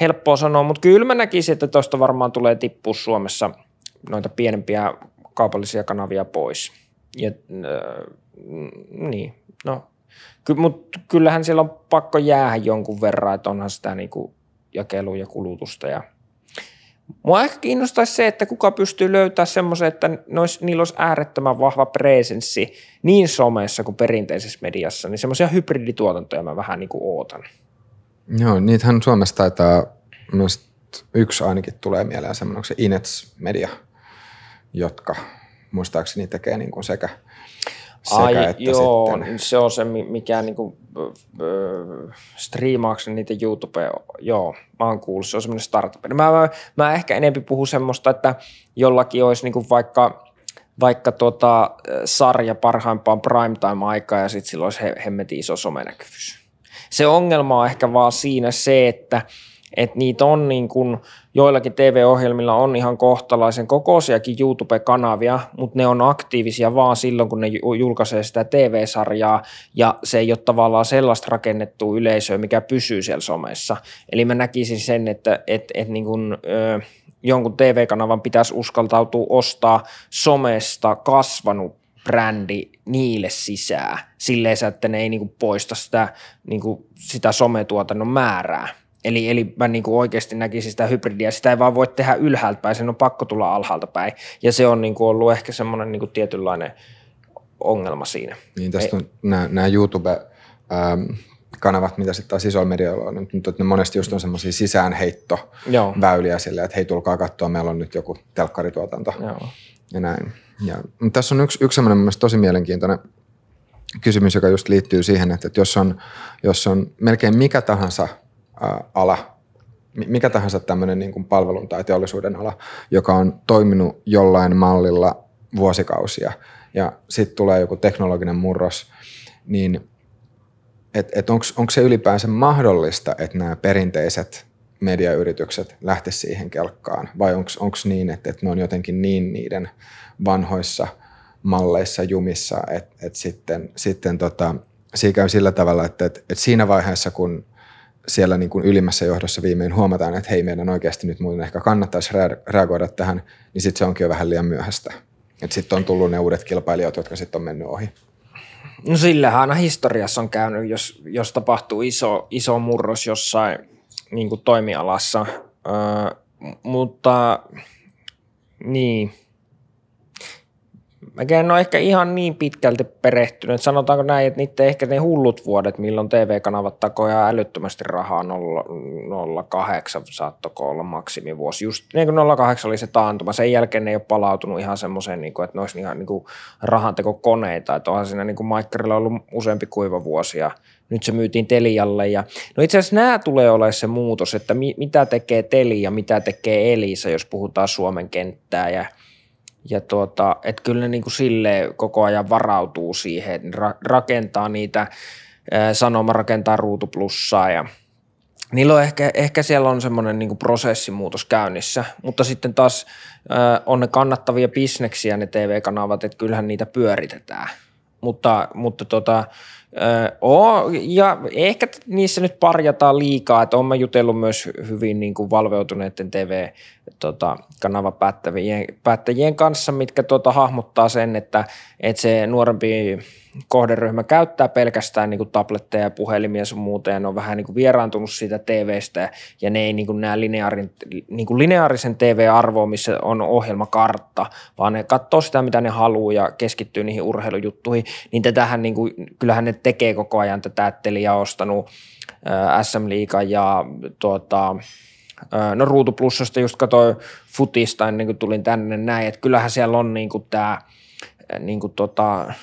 helppoa sanoa, mutta kyllä mä näkisin, että tuosta varmaan tulee tippua Suomessa noita pienempiä kaupallisia kanavia pois. Ja, äh, niin, no, ky, mutta kyllähän siellä on pakko jäädä jonkun verran, että onhan sitä niin jakelua ja kulutusta ja Mua ehkä kiinnostaisi se, että kuka pystyy löytämään semmoisen, että nois, niillä olisi äärettömän vahva presenssi niin somessa kuin perinteisessä mediassa, niin semmoisia hybridituotantoja mä vähän niin ootan. Joo, niitähän Suomessa taitaa, yksi ainakin tulee mieleen semmoinen, onko se Inets Media, jotka muistaakseni tekee niin kuin sekä, sekä Ai, että joo, sitten. se on se, mikä niin kuin, striimaaksen niitä YouTube, joo, mä oon kuullut, se on semmoinen startup. Mä, mä, mä ehkä enempi puhun semmoista, että jollakin olisi niin kuin vaikka, vaikka tota, sarja parhaimpaan primetime-aikaa ja sitten sillä olisi he, hemmetin iso somenäkyvyys. Se ongelma on ehkä vaan siinä se, että – että niitä on niin kuin, joillakin TV-ohjelmilla on ihan kohtalaisen kokoisiakin YouTube-kanavia, mutta ne on aktiivisia vaan silloin, kun ne julkaisee sitä TV-sarjaa ja se ei ole tavallaan sellaista rakennettua yleisöä, mikä pysyy siellä somessa. Eli mä näkisin sen, että et, et niin kuin, ö, jonkun TV-kanavan pitäisi uskaltautua ostaa somesta kasvanut brändi niille sisään, silleen, että ne ei niinku poista sitä, niinku sitä sometuotannon määrää. Eli, eli mä niin kuin oikeasti näkisin sitä hybridiä. Sitä ei vaan voi tehdä ylhäältä päin, sen on pakko tulla alhaalta päin. Ja se on niin kuin ollut ehkä semmoinen niin kuin tietynlainen ongelma siinä. Niin tästä on nämä, nämä YouTube- kanavat, mitä sitten taas isoilla medioilla on, mutta ne monesti just on semmoisia sisäänheittoväyliä silleen, että hei tulkaa katsoa, meillä on nyt joku telkkarituotanto Joo. ja näin. Ja, mutta tässä on yksi, yksi semmoinen tosi mielenkiintoinen kysymys, joka just liittyy siihen, että, että jos, on, jos on melkein mikä tahansa – ala, mikä tahansa tämmöinen niin kuin palvelun tai teollisuuden ala, joka on toiminut jollain mallilla vuosikausia ja sitten tulee joku teknologinen murros, niin että et, onko se ylipäänsä mahdollista, että nämä perinteiset mediayritykset lähte siihen kelkkaan? Vai onko niin, että et ne on jotenkin niin niiden vanhoissa malleissa jumissa, että et sitten, sitten tota, siinä käy sillä tavalla, että et, et siinä vaiheessa, kun siellä niin kuin ylimmässä johdossa viimein huomataan, että hei, meidän oikeasti nyt muuten ehkä kannattaisi reagoida tähän, niin sitten se onkin jo vähän liian myöhäistä. Sitten on tullut ne uudet kilpailijat, jotka sitten on mennyt ohi. No sillähän aina historiassa on käynyt, jos, jos tapahtuu iso, iso murros jossain niin kuin toimialassa, öö, mutta Niin. Mä en ole ehkä ihan niin pitkälti perehtynyt. Sanotaanko näin, että niiden ehkä ne hullut vuodet, milloin TV-kanavat takoja älyttömästi rahaa 08 saattoko olla maksimivuosi. Just niin kuin 08 oli se taantuma. Sen jälkeen ne ei ole palautunut ihan semmoiseen, niin että ne olisi ihan niin kuin rahantekokoneita. Että onhan siinä niin kuin Maikkarilla ollut useampi kuiva vuosi ja nyt se myytiin Telialle. Ja, no itse asiassa nämä tulee olemaan se muutos, että mi, mitä tekee Telia, mitä tekee Elisa, jos puhutaan Suomen kenttää ja – ja tuota, että kyllä ne niin kuin sille koko ajan varautuu siihen, että rakentaa niitä, sanoma rakentaa ruutuplussaa ja Niillä on ehkä, ehkä siellä on semmoinen niin prosessimuutos käynnissä, mutta sitten taas on ne kannattavia bisneksiä ne TV-kanavat, että kyllähän niitä pyöritetään. Mutta, mutta tota, Oo, ja ehkä niissä nyt parjataan liikaa, että olen jutellut myös hyvin niin kuin valveutuneiden TV-kanava tota, päättäjien, päättäjien kanssa, mitkä tuota, hahmottaa sen, että, että se nuorempi kohderyhmä käyttää pelkästään niin kuin tabletteja ja puhelimia sun muuta, ja ne on vähän niin kuin vieraantunut siitä TVstä, ja ne ei niin kuin näe lineaarin, niin kuin lineaarisen TV-arvoa, missä on ohjelmakartta, vaan ne katsoo sitä, mitä ne haluaa, ja keskittyy niihin urheilujuttuihin, niin tätähän niin kuin, kyllähän ne tekee koko ajan tätä, että on ostanut SM Liigan ja tuota, no Ruutu Plussasta just katsoin futista ennen kuin tulin tänne näin, että kyllähän siellä on niin kuin tämä niin kuin tota,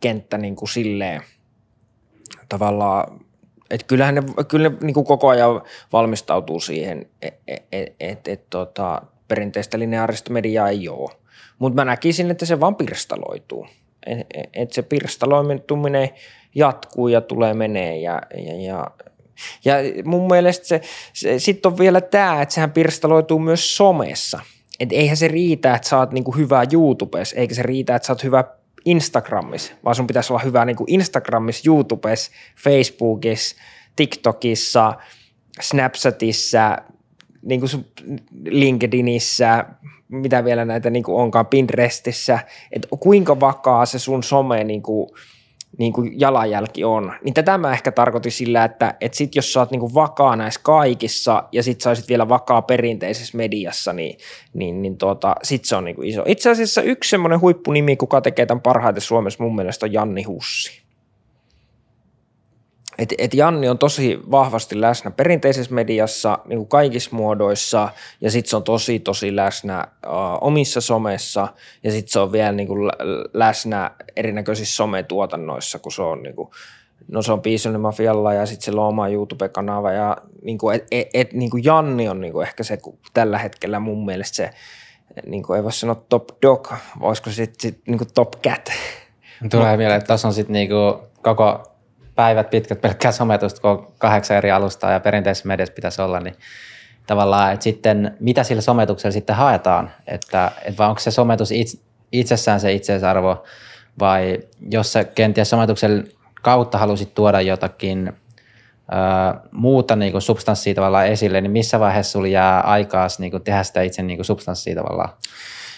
kenttä niin kuin silleen tavallaan, että kyllähän ne, kyllä ne niin kuin koko ajan valmistautuu siihen, että et, et, et, et, tota, perinteistä lineaarista mediaa ei ole. Mutta mä näkisin, että se vaan pirstaloituu. Että et se pirstaloituminen jatkuu ja tulee menee ja, ja, ja ja mun mielestä se, se sitten on vielä tämä, että sehän pirstaloituu myös somessa. Et eihän se riitä, että sä oot niinku hyvä YouTubessa, eikä se riitä, että sä oot hyvä Instagramissa, vaan sun pitäisi olla hyvä niin kuin Instagramissa, YouTubessa, Facebookissa, TikTokissa, Snapchatissa, niin kuin LinkedInissä, mitä vielä näitä niin kuin onkaan, Pinterestissä, että kuinka vakaa se sun some niin kuin – niin kuin jalanjälki on. Niin tätä mä ehkä tarkoitin sillä, että, että sit jos sä oot niin kuin vakaa näissä kaikissa ja sit sä olisit vielä vakaa perinteisessä mediassa, niin, niin, niin tuota, sit se on niin kuin iso. Itse asiassa yksi semmoinen huippunimi, kuka tekee tämän parhaiten Suomessa mun mielestä on Janni Hussi et, et Janni on tosi vahvasti läsnä perinteisessä mediassa niin kuin kaikissa muodoissa ja sitten se on tosi tosi läsnä uh, omissa somessa ja sitten se on vielä niin kuin läsnä erinäköisissä sometuotannoissa, kun se on niin kuin, no se on Piisonen Mafialla ja sitten sillä on oma YouTube-kanava ja niin kuin, et, et, niin kuin Janni on niin kuin ehkä se tällä hetkellä mun mielestä se, niin kuin ei voi sanoa top dog, voisiko sitten sit, niin kuin top cat. Tulee mieleen, että tuossa on sitten niin kuin koko päivät pitkät pelkkää sometusta, kun on kahdeksan eri alustaa ja perinteisessä mediassa pitäisi olla, niin tavallaan, että sitten mitä sillä sometuksella sitten haetaan, että, että vai onko se sometus itsessään se itseisarvo? Vai jos sä kenties sometuksen kautta halusit tuoda jotakin ö, muuta niin kuin substanssia tavallaan esille, niin missä vaiheessa sulla jää aikaa niin kuin tehdä sitä itse niin kuin substanssia tavallaan?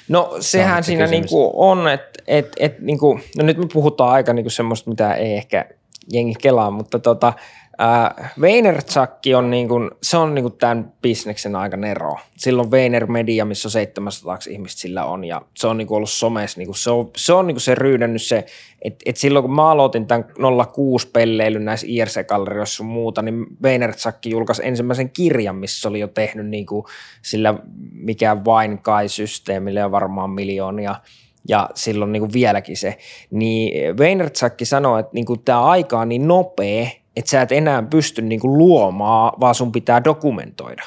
No sehän se siinä niin kuin on, että et, et, niin kuin, no nyt me puhutaan aika niin kuin semmoista, mitä ei ehkä jengi kelaa, mutta tota, äh, Vaynerchukki on, niin kuin, se on niin kuin tämän bisneksen aika nero. Silloin Vayner Media, missä 700 ihmistä sillä on ja se on niin kuin ollut somessa, niin kuin se on se, on niin kuin se ryydännyt se, että et silloin kun mä aloitin tämän 06 pelleilyn näissä IRC-gallerioissa sun muuta, niin Vaynerchukki julkaisi ensimmäisen kirjan, missä oli jo tehnyt niin kuin sillä mikä vain kai systeemille on varmaan miljoonia – ja silloin niin kuin vieläkin se, niin Vaynerchukki sanoi, että niin kuin tämä aika on niin nopea, että sä et enää pysty niin kuin luomaan, vaan sun pitää dokumentoida.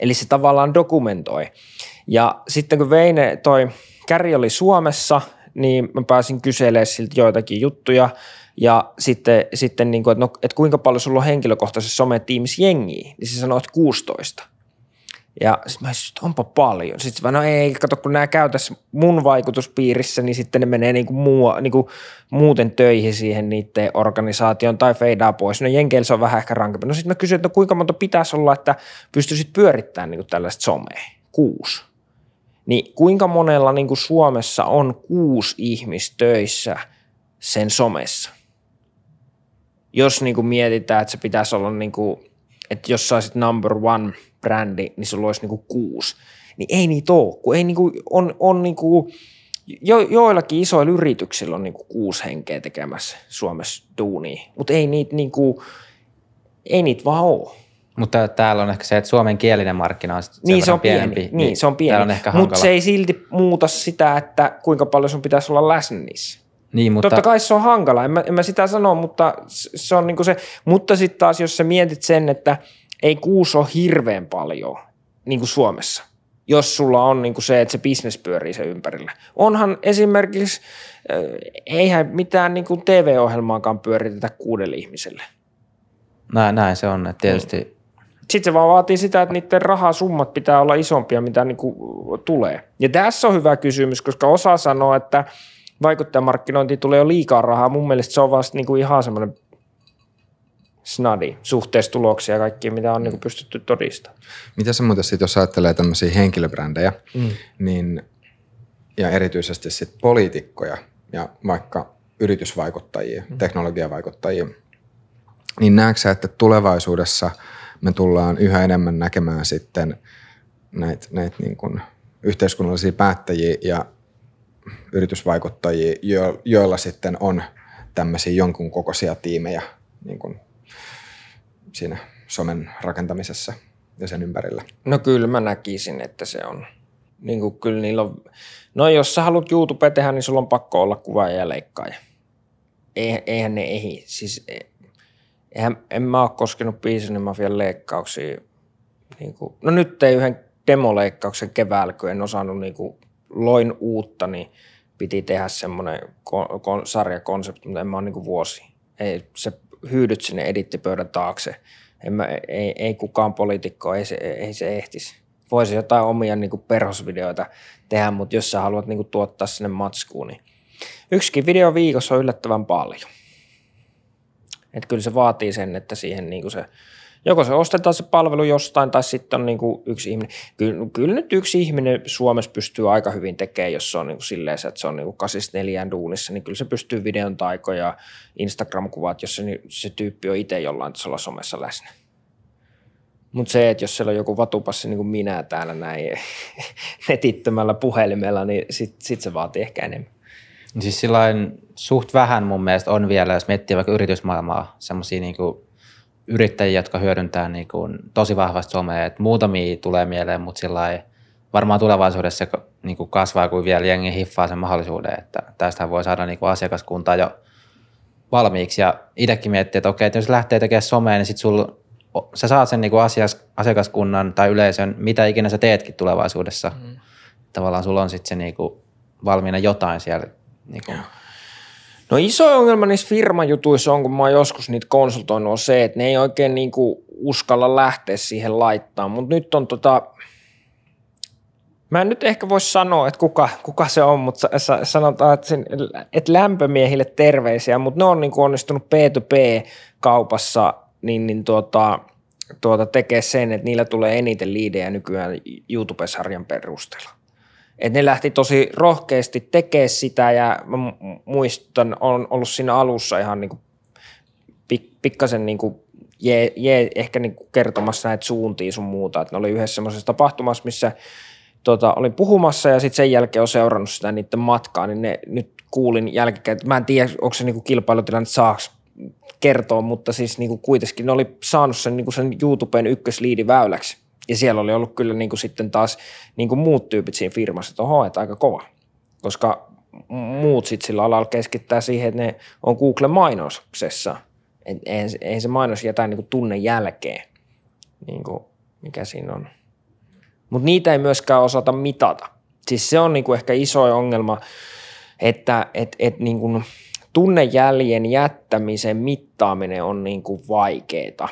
Eli se tavallaan dokumentoi. Ja sitten kun Veine, toi Käri oli Suomessa, niin mä pääsin kyselemään siltä joitakin juttuja, ja sitten, sitten niin kuin, että, no, että kuinka paljon sulla on henkilökohtaisessa sometiimissä jengiä, niin se sanoi, että 16. Ja sitten mä että onpa paljon. Sitten mä no ei, kato kun nämä käy tässä mun vaikutuspiirissä, niin sitten ne menee niinku muu, niinku muuten töihin siihen niiden organisaation tai feidaa pois. No Jenkeillä se on vähän ehkä rankempi. No sitten mä kysyin, että no kuinka monta pitäisi olla, että pystyisit pyörittämään niinku tällaista somea? Kuusi. Niin kuinka monella niinku Suomessa on kuusi ihmistä töissä sen somessa? Jos niinku mietitään, että se pitäisi olla niinku että jos saisit number one brändi, niin sulla olisi niinku kuusi. Niin ei niitä ole, kun ei niinku, on, on niinku, jo, joillakin isoilla yrityksillä on niinku kuusi henkeä tekemässä Suomessa duunia, mutta ei niitä niinku, ei niitä vaan ole. Mutta täällä on ehkä se, että suomen kielinen markkina on Niin se on pienempi. pieni, niin, se on pieni. Mutta se ei silti muuta sitä, että kuinka paljon sun pitäisi olla läsnä niissä. niin, mutta, Totta kai se on hankala, en mä, en mä sitä sano, mutta se on niinku se, mutta sitten taas jos sä mietit sen, että ei kuusi ole hirveän paljon niin kuin Suomessa, jos sulla on niinku se, että se bisnes pyörii sen ympärillä. Onhan esimerkiksi, äh, eihän mitään niinku TV-ohjelmaakaan pyöritetä kuudelle ihmiselle. näin, näin se on, että tietysti Sitten se vaan vaatii sitä, että niiden rahasummat pitää olla isompia, mitä niinku tulee. Ja tässä on hyvä kysymys, koska osa sanoo, että vaikuttajamarkkinointiin tulee jo liikaa rahaa. Mun mielestä se on vasta niinku ihan semmoinen snadi suhteessa tuloksia ja kaikkia, mitä on niinku pystytty todistamaan. Mitä se muuten sitten, jos ajattelee tämmöisiä henkilöbrändejä, mm. niin, ja erityisesti sitten poliitikkoja ja vaikka yritysvaikuttajia, mm. teknologiavaikuttajia, niin näetkö sä, että tulevaisuudessa me tullaan yhä enemmän näkemään sitten näitä näit niin kuin yhteiskunnallisia päättäjiä ja yritysvaikuttajia, jo, joilla sitten on tämmöisiä jonkun kokoisia tiimejä niin kuin siinä somen rakentamisessa ja sen ympärillä. No kyllä mä näkisin, että se on. Niin kuin kyllä niillä on, no jos sä haluat YouTube tehdä, niin sulla on pakko olla kuvaaja ja leikkaaja. Eihän, ne ehi. Siis, e- eihän, en mä ole koskenut Piisonin mafian leikkauksiin. Niin kuin, no nyt tein yhden demoleikkauksen keväällä, kun en osannut, niin kuin, loin uutta, niin piti tehdä semmoinen kon, kon, sarjakonsepti, mutta en mä ole niin vuosi. Ei, se hyydyt sinne edittipöydän taakse. En mä, ei, ei kukaan poliitikko, ei se, ei se ehtisi. Voisi jotain omia niin kuin perhosvideoita tehdä, mutta jos sä haluat niin kuin tuottaa sinne matskuun, niin yksikin video viikossa on yllättävän paljon. Että kyllä se vaatii sen, että siihen niin kuin se, joko se ostetaan se palvelu jostain tai sitten on niin kuin yksi ihminen. Kyllä, kyllä nyt yksi ihminen Suomessa pystyy aika hyvin tekemään, jos se on niin kuin silleen, että se on niin kuin 84 duunissa, niin kyllä se pystyy videon taiko ja Instagram-kuvat, jos se, niin se tyyppi on itse jollain tasolla somessa läsnä. Mutta se, että jos siellä on joku vatupassi niin kuin minä täällä näin [LAUGHS] netittömällä puhelimella, niin sitten sit se vaatii ehkä enemmän. Siis suht vähän mun mielestä on vielä, jos miettii vaikka yritysmaailmaa, semmoisia niinku yrittäjiä, jotka hyödyntää niinku tosi vahvasti somea. Et muutamia tulee mieleen, mutta sillain varmaan tulevaisuudessa se niinku kasvaa, kun vielä jengi hiffaa sen mahdollisuuden, että tästä voi saada niinku asiakaskuntaa jo valmiiksi. Ja itsekin miettii, että okei, että jos lähtee tekemään somea, niin sit sul, sä saat sen niinku asias, asiakaskunnan tai yleisön, mitä ikinä sä teetkin tulevaisuudessa. Mm. Tavallaan sulla on sitten se niinku valmiina jotain siellä. Niinku, No iso ongelma niissä firmajutuissa on, kun mä oon joskus niitä konsultoinut, on se, että ne ei oikein niinku uskalla lähteä siihen laittaa. Mutta nyt on tota, mä en nyt ehkä voi sanoa, että kuka, kuka se on, mutta sa- sa- sanotaan, että, sen, että lämpömiehille terveisiä, mutta ne on niinku onnistunut P2P-kaupassa niin, niin tuota, tuota tekee sen, että niillä tulee eniten liidejä nykyään YouTube-sarjan perusteella. Et ne lähti tosi rohkeasti tekemään sitä ja mä mu- muistan, on ollut siinä alussa ihan niinku pik, pikkasen niinku jee, jee, ehkä niinku kertomassa näitä suuntia sun muuta. Et ne oli yhdessä semmoisessa tapahtumassa, missä tota, olin puhumassa ja sitten sen jälkeen on seurannut sitä niiden matkaa, niin ne nyt kuulin jälkikäteen, että mä en tiedä, onko se niinku kilpailutilanne saaks kertoa, mutta siis niinku kuitenkin ne oli saanut sen, niinku sen YouTuben ykkösliidiväyläksi. Ja siellä oli ollut kyllä niinku sitten taas niinku muut tyypit siinä firmassa, että oho, että aika kova. Koska muut sitten sillä alalla keskittää siihen, että ne on Google-mainoksessa. Et eihän, se- mainos jätä niinku tunne jälkeen, niinku, mikä siinä on. Mutta niitä ei myöskään osata mitata. Siis se on niinku ehkä iso ongelma, että et, et niinku tunnejäljen jättämisen mittaaminen on niinku vaikeeta.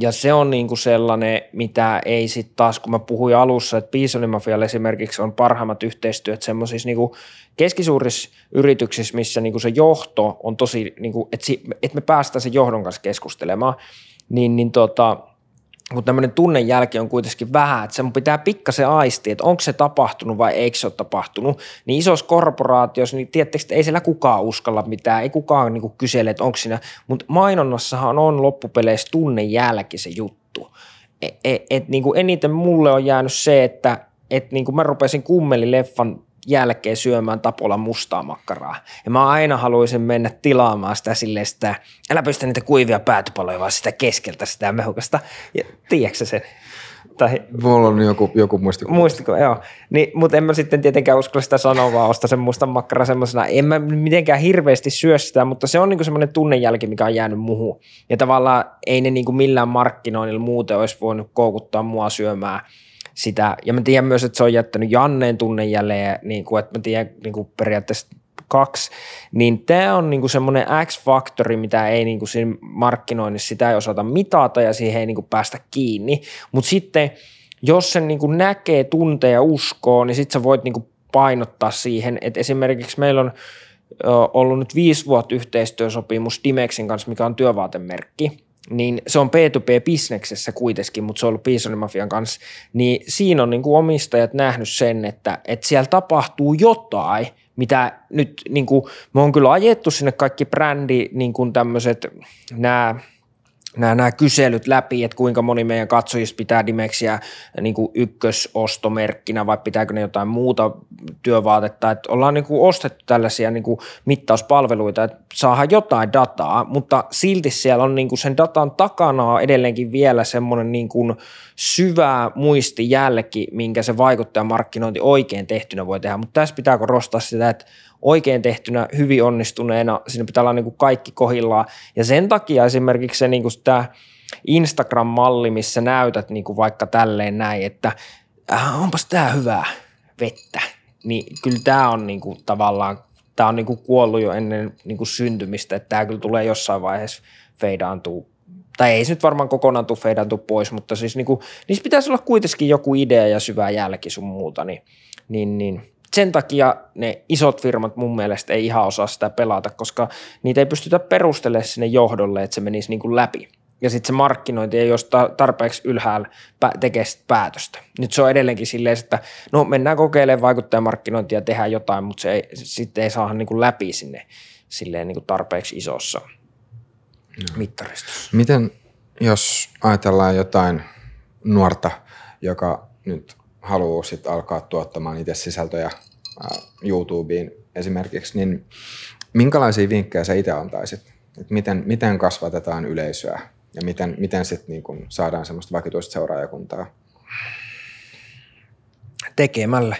Ja se on niinku sellainen, mitä ei sitten taas, kun mä puhuin alussa, että Piisonin Mafialla esimerkiksi on parhaimmat yhteistyöt semmoisissa niinku keskisuurissa yrityksissä, missä niinku se johto on tosi, niinku, että si, et me päästään sen johdon kanssa keskustelemaan, niin, niin tota, mutta tämmöinen tunnejälki on kuitenkin vähän, että se mun pitää pikkasen aistia, että onko se tapahtunut vai eikö se ole tapahtunut. Niin isossa korporaatiossa, niin tiedättekö, ei siellä kukaan uskalla mitään, ei kukaan niin kysele, että onko siinä, mutta mainonnassahan on loppupeleissä tunnejälki se juttu. Et, et, et niin kuin eniten mulle on jäänyt se, että et niin kuin mä rupesin kummelileffan jälkeen syömään Tapola mustaa makkaraa. Ja mä aina haluaisin mennä tilaamaan sitä silleen sitä, älä pystä niitä kuivia päätypaloja, vaan sitä keskeltä sitä mehukasta. Ja tiedätkö sen? Tai, Mulla on joku, joku muistikuva. Muistiko, joo. Niin, mutta en mä sitten tietenkään uskalla sitä sanoa, vaan ostaa sen mustan makkara semmoisena. En mä mitenkään hirveästi syö sitä, mutta se on niinku semmoinen tunnejälki, mikä on jäänyt muuhun. Ja tavallaan ei ne niinku millään markkinoinnilla muuten olisi voinut koukuttaa mua syömään – sitä. Ja mä tiedän myös, että se on jättänyt Janneen tunne jälleen, niin kuin, että mä tiedän niin kuin periaatteessa kaksi, niin tämä on niinku semmoinen X-faktori, mitä ei niinku siinä markkinoinnissa, sitä ei osata mitata ja siihen ei niinku päästä kiinni, mutta sitten jos sen niinku näkee, tuntee ja uskoo, niin sitten sä voit niinku painottaa siihen, että esimerkiksi meillä on ollut nyt viisi vuotta yhteistyösopimus Dimexin kanssa, mikä on työvaatemerkki, niin se on P2P-bisneksessä kuitenkin, mutta se on ollut Piisonimafian kanssa, niin siinä on niin kuin omistajat nähnyt sen, että, että siellä tapahtuu jotain, mitä nyt niin kuin, me on kyllä ajettu sinne kaikki brändi, niin kuin tämmöiset nämä nämä, nämä kyselyt läpi, että kuinka moni meidän katsojista pitää Dimexiä niin kuin ykkösostomerkkinä vai pitääkö ne jotain muuta työvaatetta. Että ollaan niin kuin ostettu tällaisia niin kuin mittauspalveluita, että saadaan jotain dataa, mutta silti siellä on niin kuin sen datan takana on edelleenkin vielä semmoinen niin kuin syvä muistijälki, minkä se vaikuttajamarkkinointi oikein tehtynä voi tehdä. Mutta tässä pitää korostaa sitä, että oikein tehtynä, hyvin onnistuneena, siinä pitää olla niin kuin kaikki kohillaan. Ja sen takia esimerkiksi se niin kuin tämä Instagram-malli, missä näytät niin kuin vaikka tälleen näin, että äh, onpas tämä hyvää vettä, niin kyllä tämä on niin kuin tavallaan, tämä on niin kuin kuollut jo ennen niin kuin syntymistä, että tämä kyllä tulee jossain vaiheessa feidaantuu. Tai ei se nyt varmaan kokonaan tule feidantu pois, mutta siis niin kuin, niissä pitäisi olla kuitenkin joku idea ja syvä jälki sun muuta, niin, niin, niin sen takia ne isot firmat mun mielestä ei ihan osaa sitä pelata, koska niitä ei pystytä perustelemaan sinne johdolle, että se menisi niin kuin läpi. Ja sitten se markkinointi ei ole tarpeeksi ylhäällä tekee päätöstä. Nyt se on edelleenkin silleen, että no mennään kokeilemaan vaikuttajamarkkinointia ja tehdään jotain, mutta se ei, sitten ei saa niin kuin läpi sinne silleen niin kuin tarpeeksi isossa no. mittaristossa. Miten jos ajatellaan jotain nuorta, joka nyt haluaa sitten alkaa tuottamaan itse sisältöjä YouTubeen esimerkiksi, niin minkälaisia vinkkejä sä itse antaisit? Et miten, miten kasvatetaan yleisöä ja miten, miten sitten niin saadaan semmoista vakituista seuraajakuntaa? Tekemällä.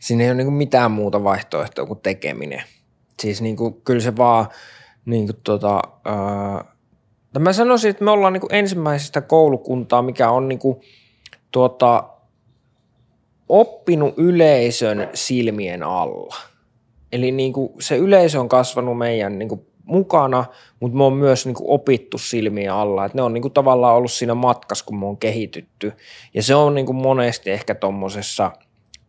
Siinä ei ole niin mitään muuta vaihtoehtoa kuin tekeminen. Siis niin kuin, kyllä se vaan, niin kuin tota, ää, mä sanoisin, että me ollaan niin ensimmäisestä koulukuntaa, mikä on niin kuin, tuota, oppinut yleisön silmien alla. Eli niin kuin se yleisö on kasvanut meidän niin kuin mukana, mutta me on myös niin kuin opittu silmien alla. Et ne on niin kuin tavallaan ollut siinä matkassa, kun me on kehitytty. Ja se on niin kuin monesti ehkä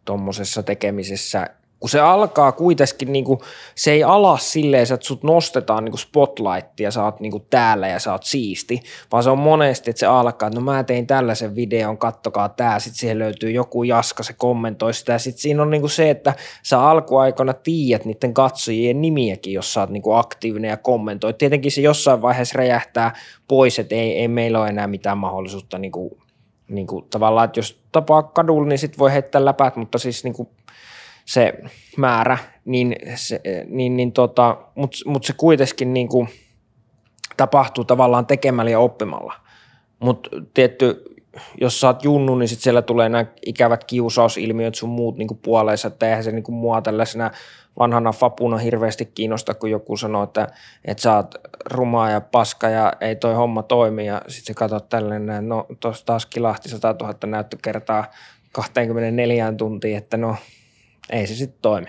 tuommoisessa tekemisessä kun se alkaa kuitenkin, niin kuin, se ei ala silleen, että sut nostetaan niin spotlight ja sä oot niin kuin täällä ja sä oot siisti, vaan se on monesti, että se alkaa, että no mä tein tällaisen videon, kattokaa tää, sitten siihen löytyy joku jaska, se kommentoi sitä, sitten siinä on niin kuin se, että sä alkuaikana tiedät niiden katsojien nimiäkin, jos sä oot niin kuin aktiivinen ja kommentoi. Tietenkin se jossain vaiheessa räjähtää pois, että ei, ei meillä ole enää mitään mahdollisuutta niin kuin, niin kuin tavallaan, että jos tapaa kadulla, niin sit voi heittää läpät, mutta siis niin kuin se määrä, niin, se, niin, niin tota, mutta mut se kuitenkin niin kuin tapahtuu tavallaan tekemällä ja oppimalla. Mutta tietty, jos sä oot junnu, niin sit siellä tulee nämä ikävät kiusausilmiöt sun muut niin kuin puoleensa, että eihän se niin kuin mua tällaisena vanhana fapuna hirveästi kiinnosta, kun joku sanoo, että, että sä oot rumaa ja paska ja ei toi homma toimi ja sitten sä katsot tällainen, no tuossa taas kilahti 100 000 näyttökertaa 24 tuntia, että no ei se sitten toimi.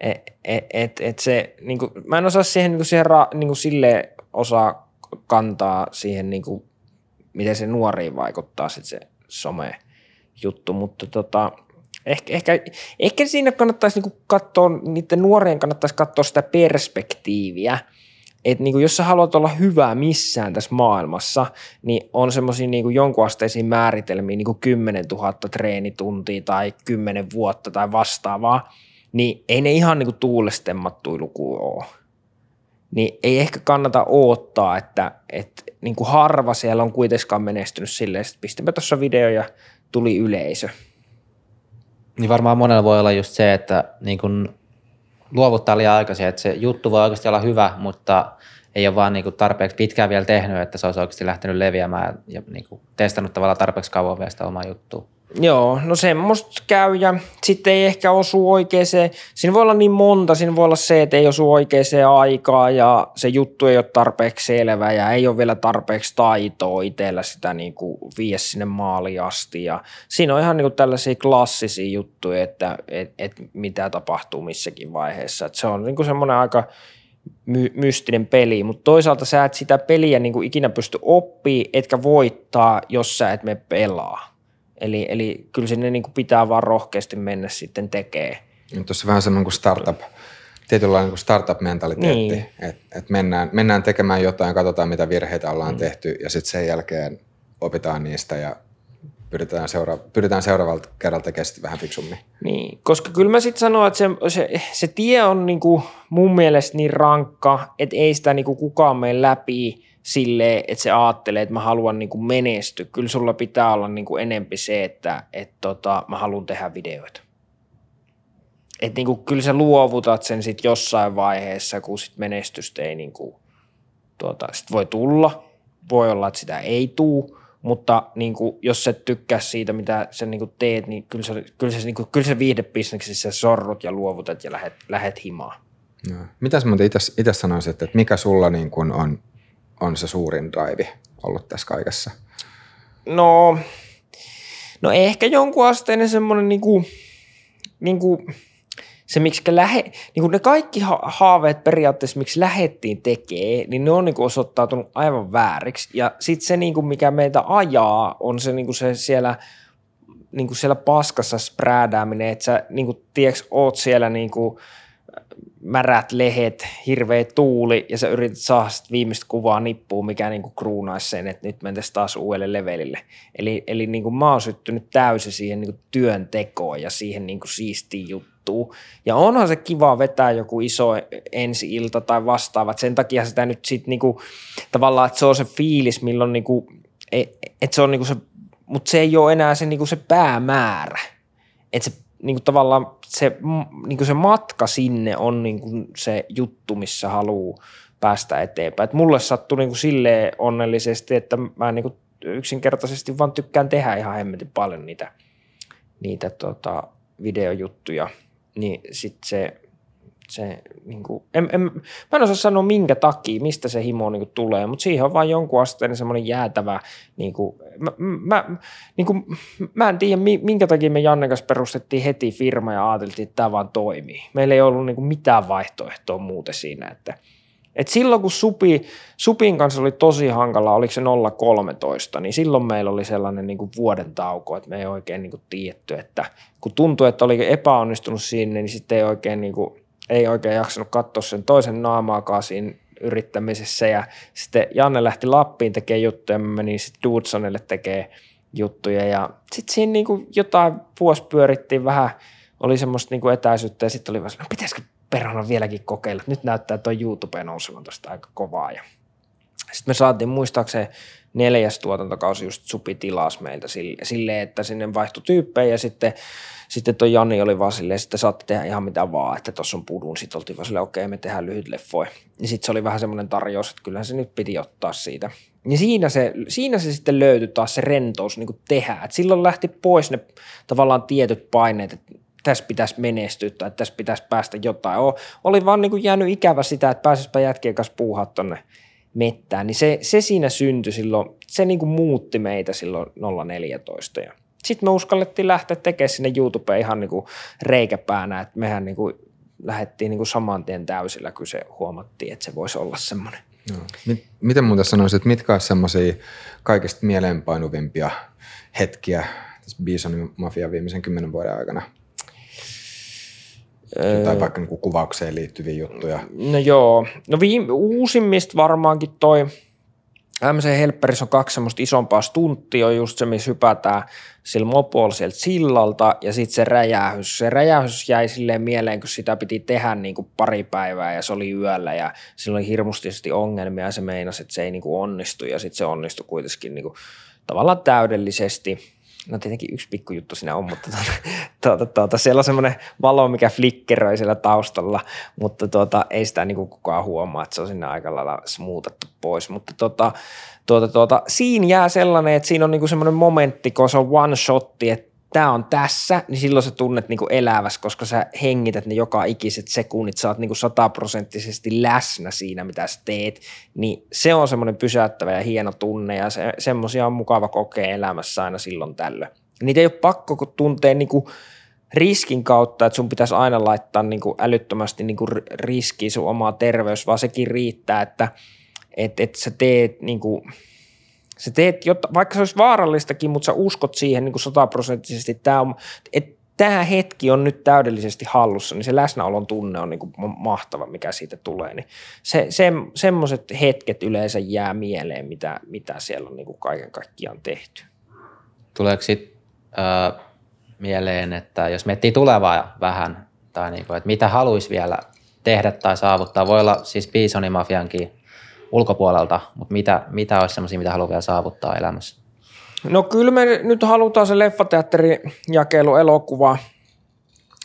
Et, et, et, et se, niin kuin, mä en osaa siihen, niin kuin siihen ra, niin kuin sille osaa kantaa siihen, niin kuin, miten se nuoriin vaikuttaa sit se some juttu, mutta tota, ehkä, ehkä, ehkä siinä kannattaisi niin katsoa, niiden nuorien kannattaisi katsoa sitä perspektiiviä, että niin kuin jos sä haluat olla hyvä missään tässä maailmassa, niin on semmoisia niin jonkunasteisia määritelmiä, niin kuin 10 000 treenituntia tai 10 vuotta tai vastaavaa, niin ei ne ihan niin kuin tuulestemmattuja luku ole. Niin ei ehkä kannata odottaa, että, että niin kuin harva siellä on kuitenkaan menestynyt silleen, että pistämme tuossa video ja tuli yleisö. Niin varmaan monella voi olla just se, että niin kun luovuttaa liian aikaisin, että se juttu voi oikeasti olla hyvä, mutta ei ole vaan niin kuin tarpeeksi pitkään vielä tehnyt, että se olisi oikeasti lähtenyt leviämään ja niin kuin testannut tavallaan tarpeeksi kauan vielä sitä omaa juttua. Joo, no semmoista käy ja sitten ei ehkä osu oikeaan. Siinä voi olla niin monta, siinä voi olla se, että ei osu oikeaan aikaan ja se juttu ei ole tarpeeksi selvä ja ei ole vielä tarpeeksi taitoa itsellä sitä niin kuin vie sinne maaliin asti. Ja siinä on ihan niin kuin tällaisia klassisia juttuja, että et, et mitä tapahtuu missäkin vaiheessa. Et se on niin kuin semmoinen aika my- mystinen peli, mutta toisaalta sä et sitä peliä niin kuin ikinä pysty oppii, etkä voittaa, jos sä et me pelaa. Eli, eli kyllä sinne niin kuin pitää vaan rohkeasti mennä sitten tekee. Tuossa vähän semmoinen kuin startup, tietynlainen kuin startup-mentaliteetti, niin. että et mennään, mennään tekemään jotain, katsotaan mitä virheitä ollaan mm. tehty ja sitten sen jälkeen opitaan niistä ja pyritään, seura- pyritään seuraavalta kerralta tekemään vähän fiksummin. Niin, koska kyllä mä sitten sanon, että se, se, se tie on niinku mun mielestä niin rankka, että ei sitä niinku kukaan mene läpi sille, että se ajattelee, että mä haluan niinku menestyä. Kyllä sulla pitää olla niinku enempi se, että et tota, mä haluan tehdä videoita. Et niinku, kyllä sä luovutat sen sitten jossain vaiheessa, kun sit menestystä ei niinku, tuota, sit voi tulla. Voi olla, että sitä ei tuu, mutta niin kuin, jos sä tykkää siitä, mitä sä niin kuin teet, niin kyllä se, kyllä se, niin kuin, kyllä se viihdebisneksessä sorrut ja luovutat ja lähet, lähet himaan. No. Mitäs muuten itse sanoisit, että mikä sulla niin kuin on, on se suurin drive ollut tässä kaikessa? No, no ehkä jonkun asteinen semmoinen niin kuin, niin kuin, se, miksi lähe, niin kuin ne kaikki haaveet periaatteessa, miksi lähettiin tekee, niin ne on niin kuin osoittautunut aivan vääriksi. Ja sitten se, niin kuin mikä meitä ajaa, on se, niin kuin se siellä, niin kuin siellä paskassa spräädääminen, että sä niin kuin, tiedätkö, oot siellä niin kuin, märät lehet, hirveä tuuli ja sä yrität saada viimeistä kuvaa nippuun, mikä niinku kruunaisi sen, että nyt mentäisiin taas uudelle levelille. Eli, eli niinku mä oon syttynyt täysin siihen niinku työntekoon ja siihen niinku siistiin juttuun. Ja onhan se kiva vetää joku iso ensi-ilta tai vastaava. sen takia sitä nyt sitten niinku, tavallaan, että se on se fiilis, milloin niinku, että se on niinku se, mutta se ei ole enää se, niinku se päämäärä. Että se niin kuin tavallaan se, niin kuin se matka sinne on niin kuin se juttu, missä haluaa päästä eteenpäin. Et mulle sattui niin kuin silleen onnellisesti, että mä niin kuin yksinkertaisesti vaan tykkään tehdä ihan hemmetin paljon niitä, niitä tota, videojuttuja. Niin sitten se se, niin kuin, en, en, mä en osaa sanoa minkä takia, mistä se himo niin kuin, tulee, mutta siihen on vain jonkun asteen semmoinen jäätävä, niin kuin, mä, mä, niin kuin, mä en tiedä minkä takia me Janne kanssa perustettiin heti firma ja ajateltiin, että tämä vaan toimii. Meillä ei ollut niin kuin, mitään vaihtoehtoa muuten siinä, että et silloin kun Supi, Supin kanssa oli tosi hankala, oliko se 0,13, niin silloin meillä oli sellainen niin kuin vuoden tauko, että me ei oikein niin kuin tiedetty, että kun tuntui, että oli epäonnistunut sinne, niin sitten ei oikein niin kuin, ei oikein jaksanut katsoa sen toisen naamaakaan siinä yrittämisessä. Ja sitten Janne lähti Lappiin tekemään juttuja, mä menin sitten Dudsonille tekemään juttuja. Ja sitten siinä niinku jotain vuosi pyörittiin vähän, oli semmoista niinku etäisyyttä ja sitten oli vaan no pitäisikö perhana vieläkin kokeilla, nyt näyttää, tuo YouTube nousevan tuosta aika kovaa ja sitten me saatiin muistaakseni neljäs tuotantokausi just Supi tilas meiltä silleen, että sinne vaihtui tyyppejä ja sitten sitten tuo Jani oli vaan silleen, että saatte tehdä ihan mitä vaan, että tuossa on pudun. Sitten oltiin vaan silleen, okei, okay, me tehdään lyhyt leffoja. Ja sitten se oli vähän semmoinen tarjous, että kyllähän se nyt piti ottaa siitä. Ja siinä se, siinä se sitten löytyi taas se rentous niin kuin tehdä. Et silloin lähti pois ne tavallaan tietyt paineet, että tässä pitäisi menestyä tai tässä pitäisi päästä jotain. O, oli vaan niin kuin jäänyt ikävä sitä, että pääsispä jätkien kanssa puuhaa tuonne mettään. Niin se, se siinä syntyi silloin, se niin kuin muutti meitä silloin 014. Ja sitten me uskallettiin lähteä tekemään sinne YouTubeen ihan niin kuin reikäpäänä, että mehän niin kuin lähdettiin niin kuin saman tien täysillä, kun se huomattiin, että se voisi olla semmoinen. No. Miten muuta sanoisit, mitkä ovat semmoisia kaikista mieleenpainuvimpia hetkiä tässä Bison Mafia viimeisen kymmenen vuoden aikana? Tai vaikka niin kuin kuvaukseen liittyviä juttuja. No joo. No viime, uusimmista varmaankin toi MC Helperissä on kaksi semmoista isompaa stunttia, on just se, missä hypätään sillä mopolla sieltä sillalta ja sitten se räjähys. Se räjähys jäi silleen mieleen, kun sitä piti tehdä niin kuin pari päivää ja se oli yöllä ja sillä oli hirmustisesti ongelmia ja se meinasi, että se ei niin kuin onnistu ja sitten se onnistui kuitenkin niin kuin tavallaan täydellisesti – no tietenkin yksi pikkujuttu siinä on, mutta tuota, tuota, tuota, siellä on semmoinen valo, mikä flickeroi siellä taustalla, mutta tuota, ei sitä niin kuin kukaan huomaa, että se on sinne aika lailla smootattu pois, mutta tuota, tuota, tuota, siinä jää sellainen, että siinä on niin kuin semmoinen momentti, kun se on one shotti, että tämä on tässä, niin silloin sä tunnet niinku elävässä, koska sä hengität ne joka ikiset sekunnit, sä oot niinku sataprosenttisesti läsnä siinä, mitä sä teet, niin se on semmoinen pysäyttävä ja hieno tunne ja se, semmoisia on mukava kokea elämässä aina silloin tällöin. Niitä ei ole pakko kun tuntee niinku riskin kautta, että sun pitäisi aina laittaa niinku älyttömästi niinku riskiin sun omaa terveys, vaan sekin riittää, että et, et sä teet niinku, Sä teet, jotta, vaikka se olisi vaarallistakin, mutta sä uskot siihen niin sataprosenttisesti, että tämä, on, että tämä hetki on nyt täydellisesti hallussa, niin se läsnäolon tunne on niin kuin mahtava, mikä siitä tulee. Niin se, se, semmoiset hetket yleensä jää mieleen, mitä, mitä siellä on niin kuin kaiken kaikkiaan tehty. Tuleeko sitten äh, mieleen, että jos miettii tulevaa vähän, tai niin kuin, että mitä haluaisi vielä tehdä tai saavuttaa, voi olla siis Bisonimafiankin ulkopuolelta, mutta mitä, mitä olisi sellaisia, mitä haluaa vielä saavuttaa elämässä? No kyllä me nyt halutaan se leffateatterin jakelu elokuva.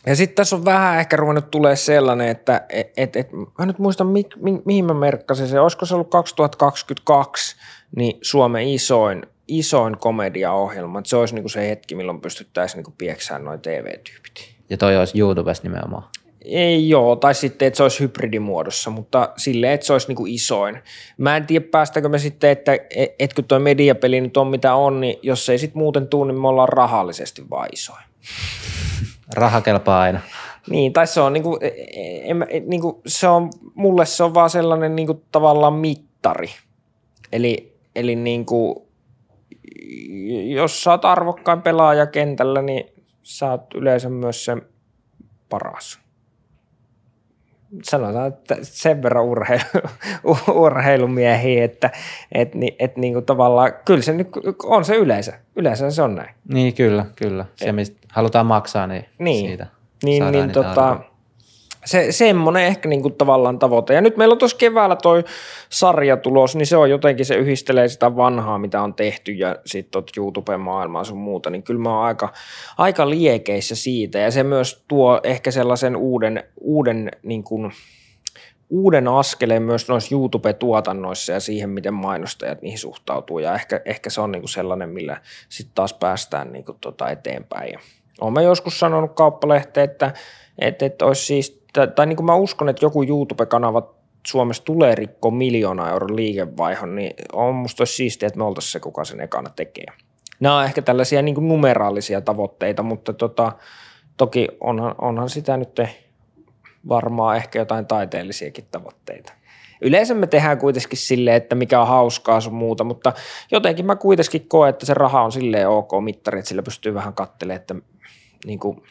Ja sitten tässä on vähän ehkä ruvennut tulee sellainen, että et, et, et, mä nyt muistan mi, mi, mihin mä merkkasin se. Olisiko se ollut 2022, niin Suomen isoin, isoin komediaohjelma. Että se olisi niinku se hetki, milloin pystyttäisiin niinku pieksään noin TV-tyypit. Ja toi olisi YouTubessa nimenomaan. Ei joo, tai sitten, että se olisi hybridimuodossa, mutta silleen, että se olisi niinku isoin. Mä en tiedä, päästäkö me sitten, että et, et kun tuo mediapeli nyt on mitä on, niin jos ei sitten muuten tule, niin me ollaan rahallisesti vaan isoin. Raha kelpaa aina. Niin, tai se on, niinku, en, niinku, se on mulle se on vaan sellainen niinku, tavallaan mittari. Eli, eli niinku, jos sä oot arvokkain pelaaja kentällä, niin sä oot yleensä myös se paras sanotaan, että sen verran urheilu, [LAUGHS] urheilumiehiä, että et, et, niin kuin tavallaan, kyllä se nyt on se yleisö. Yleensä se on näin. Niin, kyllä, kyllä. Se, mistä halutaan maksaa, niin, niin. siitä niin, niin, tota, se, semmoinen ehkä niin kuin tavallaan tavoite. Ja nyt meillä on tuossa keväällä toi sarja tulos, niin se on jotenkin, se yhdistelee sitä vanhaa, mitä on tehty ja sitten YouTube-maailmaa sun muuta, niin kyllä mä oon aika, aika liekeissä siitä. Ja se myös tuo ehkä sellaisen uuden, uuden niin kuin, uuden askeleen myös noissa YouTube-tuotannoissa ja siihen, miten mainostajat niihin suhtautuu. Ja ehkä, ehkä se on niin kuin sellainen, millä sitten taas päästään niin kuin tota eteenpäin. Olen joskus sanonut kauppalehteen, että, että, että olisi siis tai, tai niin kuin mä uskon, että joku YouTube-kanava Suomessa tulee rikkoa miljoona euron liikevaihon, niin on musta siistiä, että me oltaisiin se, kuka sen ekana tekee. Nämä on ehkä tällaisia niin kuin numeraalisia tavoitteita, mutta tota, toki onhan, onhan sitä nyt varmaan ehkä jotain taiteellisiakin tavoitteita. Yleensä me tehdään kuitenkin silleen, että mikä on hauskaa sun muuta, mutta jotenkin mä kuitenkin koen, että se raha on silleen ok mittari, että sillä pystyy vähän katselemaan, että niin kuin,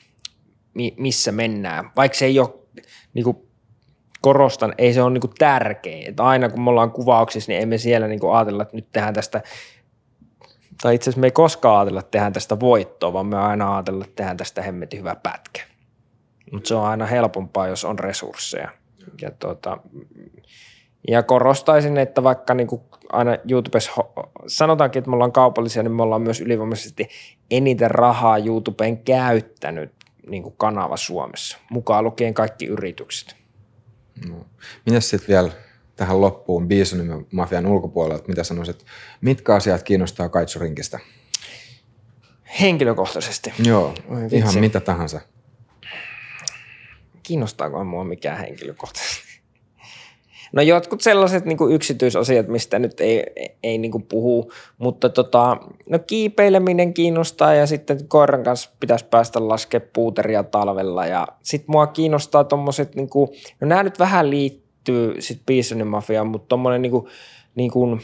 missä mennään. Vaikka se ei ole niin kuin korostan, ei se ole niin kuin tärkeä. Että aina kun me ollaan kuvauksissa, niin emme siellä niin kuin ajatella, että nyt tehdään tästä, tai itse asiassa me ei koskaan ajatella, että tehdään tästä voittoa, vaan me aina ajatella, että tehdään tästä hemmetin hyvä pätkä. Mutta se on aina helpompaa, jos on resursseja. Ja, tuota, ja korostaisin, että vaikka niin kuin aina YouTubessa sanotaankin, että me ollaan kaupallisia, niin me ollaan myös ylivoimaisesti eniten rahaa YouTubeen käyttänyt niin kuin kanava Suomessa, mukaan lukien kaikki yritykset. No. Mitäs sitten vielä tähän loppuun Bisonin mafian ulkopuolelta, mitä sanoisit, mitkä asiat kiinnostaa Kaitsurinkistä? Henkilökohtaisesti? Joo, ihan mitä tahansa. Kiinnostaako mua mikään henkilökohtaisesti? No jotkut sellaiset niin kuin yksityisasiat, mistä nyt ei, ei niin kuin puhu, mutta tota, no kiipeileminen kiinnostaa ja sitten koiran kanssa pitäisi päästä laskemaan puuteria talvella ja sitten mua kiinnostaa tuommoiset, niin kuin, no nämä nyt vähän liittyy sitten Bisonin mafiaan, mutta tuommoinen niin kuin, niin kuin,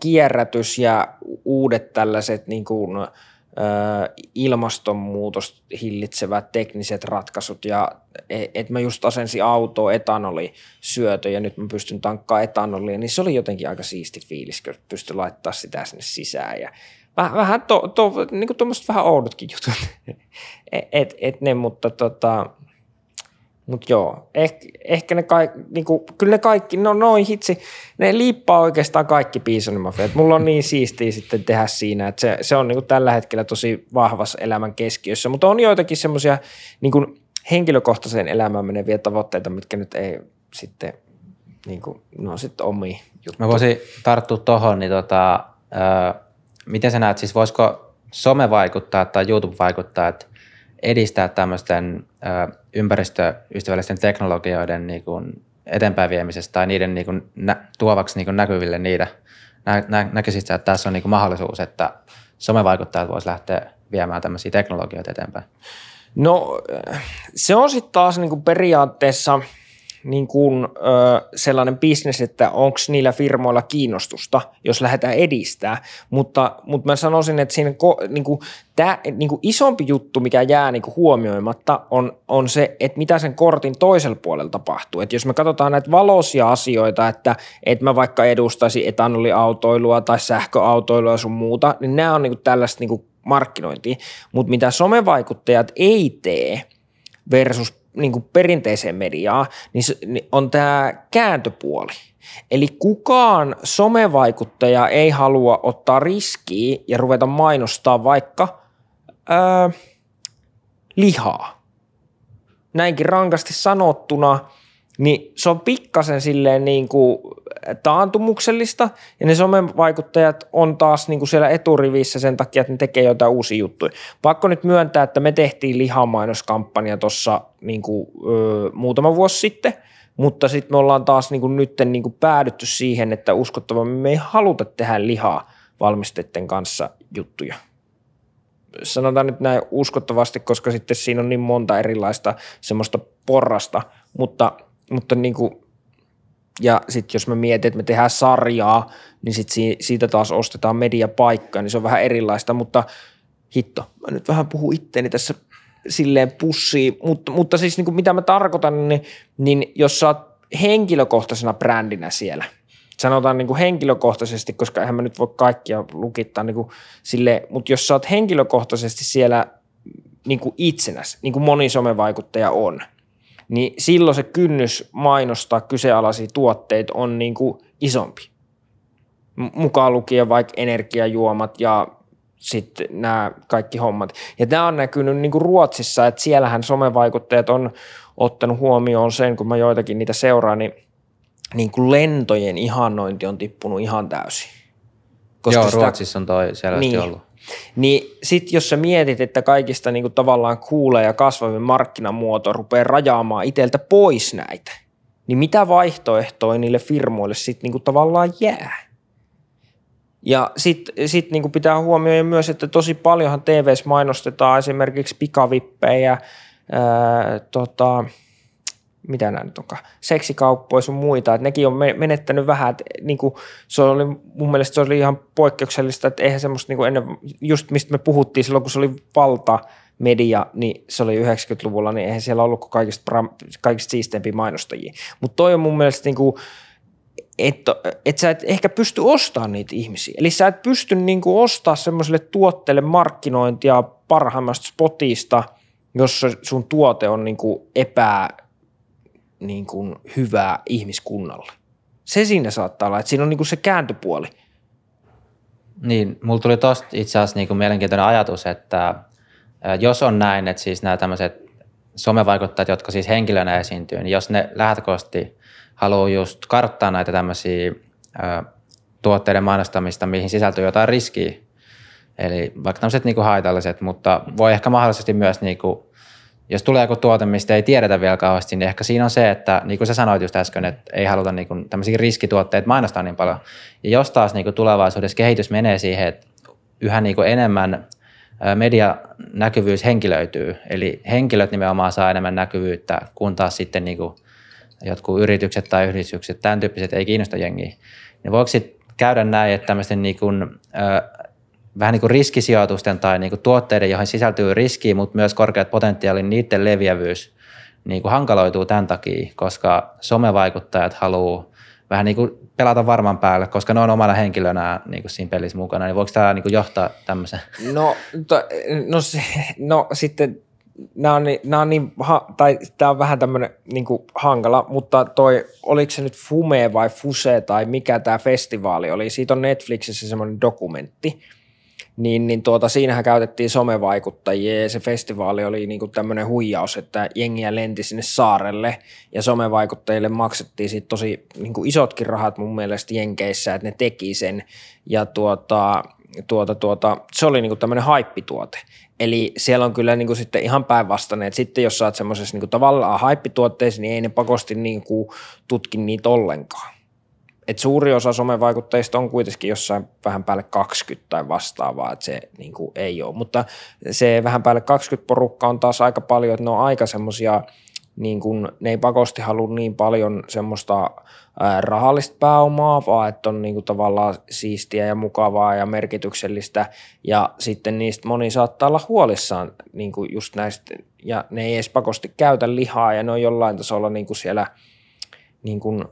kierrätys ja uudet tällaiset niin kuin, ilmastonmuutos hillitsevät tekniset ratkaisut ja että mä just asensin auto etanoli syötö ja nyt mä pystyn tankkaamaan etanolia, niin se oli jotenkin aika siisti fiilis, kun pystyn laittaa sitä sinne sisään ja vähän, vähän to, to, niin kuin vähän oudotkin jutut, [LAUGHS] et, et, et ne, mutta tota, mutta joo, ehkä, ehkä ne kaikki, niinku, kyllä ne kaikki, no noin hitsi, ne liippaa oikeastaan kaikki piisonimafiat. Mulla on niin siistiä sitten tehdä siinä, että se, se on niinku tällä hetkellä tosi vahvassa elämän keskiössä, mutta on joitakin semmoisia niinku henkilökohtaiseen elämään meneviä tavoitteita, mitkä nyt ei sitten, niinku, no sitten omi juttuja. Mä voisin tarttua tuohon, niin tota, äh, miten sä näet, siis voisiko some vaikuttaa tai YouTube vaikuttaa, että edistää tämmöisten ö, ympäristöystävällisten teknologioiden niin kuin eteenpäin viemisestä tai niiden niin kuin nä, tuovaksi niin kuin näkyville niitä. Nä, nä, näkisit että tässä on niin kuin mahdollisuus, että somevaikuttajat voisivat lähteä viemään tämmöisiä teknologioita eteenpäin? No se on sitten taas niin kuin periaatteessa – niin kuin, ö, sellainen bisnes, että onko niillä firmoilla kiinnostusta, jos lähdetään edistää, mutta, mutta mä sanoisin, että siinä ko, niin kuin, tää, niin kuin isompi juttu, mikä jää niin kuin huomioimatta, on, on se, että mitä sen kortin toisella puolella tapahtuu. Että jos me katsotaan näitä valoisia asioita, että, että mä vaikka edustaisin etanoliautoilua tai sähköautoilua sun muuta, niin nämä on niin kuin tällaista niin kuin markkinointia, mutta mitä somevaikuttajat ei tee versus niin kuin perinteiseen mediaan, niin, niin on tämä kääntöpuoli. Eli kukaan somevaikuttaja ei halua ottaa riskiä ja ruveta mainostaa vaikka ää, lihaa. Näinkin rankasti sanottuna, niin se on pikkasen silleen niin kuin taantumuksellista ja ne somevaikuttajat on taas niin kuin siellä eturivissä sen takia, että ne tekee jotain uusia juttuja. Pakko nyt myöntää, että me tehtiin lihammainoskampanja tuossa niin kuin, ö, muutama vuosi sitten, mutta sitten me ollaan taas niin kuin nyt niin kuin päädytty siihen, että uskottavasti me ei haluta tehdä lihaa valmisteiden kanssa juttuja. Sanotaan nyt näin uskottavasti, koska sitten siinä on niin monta erilaista semmoista porrasta, mutta, mutta niin kuin ja sitten jos mä mietin, että me tehdään sarjaa, niin sit siitä taas ostetaan mediapaikkaa, niin se on vähän erilaista, mutta hitto, mä nyt vähän puhun itteeni tässä silleen pussiin, mutta, mutta siis niin kuin mitä mä tarkoitan, niin, niin jos sä oot henkilökohtaisena brändinä siellä, sanotaan niin kuin henkilökohtaisesti, koska eihän mä nyt voi kaikkia lukittaa niin kuin sille, mutta jos sä oot henkilökohtaisesti siellä niin kuin itsenäs, niin kuin moni somevaikuttaja on – niin silloin se kynnys mainostaa kyseenalaisia tuotteita on niin kuin isompi. Mukaan lukien vaikka energiajuomat ja sitten nämä kaikki hommat. Ja tämä on näkynyt niin kuin Ruotsissa, että siellähän somevaikuttajat on ottanut huomioon sen, kun mä joitakin niitä seuraan, niin, niin kuin lentojen ihannointi on tippunut ihan täysin. Koska Joo, sitä, Ruotsissa on toi selvästi niin, ollut. Niin sit jos sä mietit, että kaikista niinku tavallaan kuulee ja kasvavin markkinamuoto rupeaa rajaamaan iteltä pois näitä, niin mitä vaihtoehtoja niille firmoille sitten niinku tavallaan jää? Ja sitten sit niinku pitää huomioida myös, että tosi paljonhan TVs mainostetaan esimerkiksi pikavippejä, ää, tota, mitä nämä nyt onkaan, seksikauppoja sun muita, että nekin on menettänyt vähän, että niin kuin, se oli, mun mielestä se oli ihan poikkeuksellista, että eihän semmoista niin kuin ennen, just mistä me puhuttiin silloin, kun se oli valta, media, niin se oli 90-luvulla, niin eihän siellä ollut kaikista, kaikista siisteimpiä mainostajia. Mutta toi on mun mielestä niin kuin, että et sä et ehkä pysty ostamaan niitä ihmisiä. Eli sä et pysty niin kuin ostaa semmoiselle tuotteelle markkinointia parhaimmasta spotista, jos sun tuote on niin kuin epä niin kuin hyvää ihmiskunnalle. Se siinä saattaa olla, että siinä on niin kuin se kääntöpuoli. Niin, mulla tuli tosta itse asiassa niin kuin mielenkiintoinen ajatus, että jos on näin, että siis nämä tämmöiset somevaikuttajat, jotka siis henkilönä esiintyy, niin jos ne lähtökohtaisesti haluaa just karttaa näitä tämmöisiä tuotteiden mainostamista, mihin sisältyy jotain riskiä, eli vaikka tämmöiset niin kuin haitalliset, mutta voi ehkä mahdollisesti myös niin kuin jos tulee joku tuote, mistä ei tiedetä vielä kauheasti, niin ehkä siinä on se, että niin kuin sä sanoit just äsken, että ei haluta niin kuin tämmöisiä riskituotteita mainostaa niin paljon. Ja jos taas niin kuin tulevaisuudessa kehitys menee siihen, että yhä niin kuin enemmän medianäkyvyys henkilöityy, eli henkilöt nimenomaan saa enemmän näkyvyyttä, kun taas sitten niin kuin jotkut yritykset tai yhdistykset, tämän tyyppiset ei kiinnosta jengiä. Niin voiko sitten käydä näin, että tämmöisten niin kuin, vähän niin kuin riskisijoitusten tai niin kuin tuotteiden, joihin sisältyy riski, mutta myös korkeat potentiaalin, niiden leviävyys niin kuin hankaloituu tämän takia, koska somevaikuttajat haluaa vähän niin kuin pelata varman päälle, koska ne on omana henkilönä niin kuin siinä pelissä mukana, niin voiko tämä niin kuin johtaa tämmöisen? No, to, no, se, no sitten nämä on, nämä on niin, tai tämä on vähän tämmöinen niin kuin hankala, mutta toi, oliko se nyt Fume vai Fuse tai mikä tämä festivaali oli, siitä on Netflixissä semmoinen dokumentti, niin, niin tuota, siinähän käytettiin somevaikuttajia ja se festivaali oli niin kuin tämmöinen huijaus, että jengiä lenti sinne saarelle ja somevaikuttajille maksettiin siitä tosi niin kuin isotkin rahat mun mielestä Jenkeissä, että ne teki sen ja tuota, tuota, tuota, se oli niin kuin tämmöinen haippituote. Eli siellä on kyllä niin kuin sitten ihan päinvastainen, että sitten jos saat semmoisessa niin kuin tavallaan haippituotteessa, niin ei ne pakosti niin kuin tutki niitä ollenkaan. Et suuri osa somevaikuttajista on kuitenkin jossain vähän päälle 20 tai vastaavaa, että se niin kuin ei ole. Mutta se vähän päälle 20 porukka on taas aika paljon, että ne on aika semmoisia, niin kuin, ne ei pakosti halua niin paljon semmoista rahallista pääomaa, vaan että on niin kuin tavallaan siistiä ja mukavaa ja merkityksellistä. Ja sitten niistä moni saattaa olla huolissaan niin kuin just näistä, ja ne ei edes pakosti käytä lihaa, ja ne on jollain tasolla niin kuin siellä niin kuin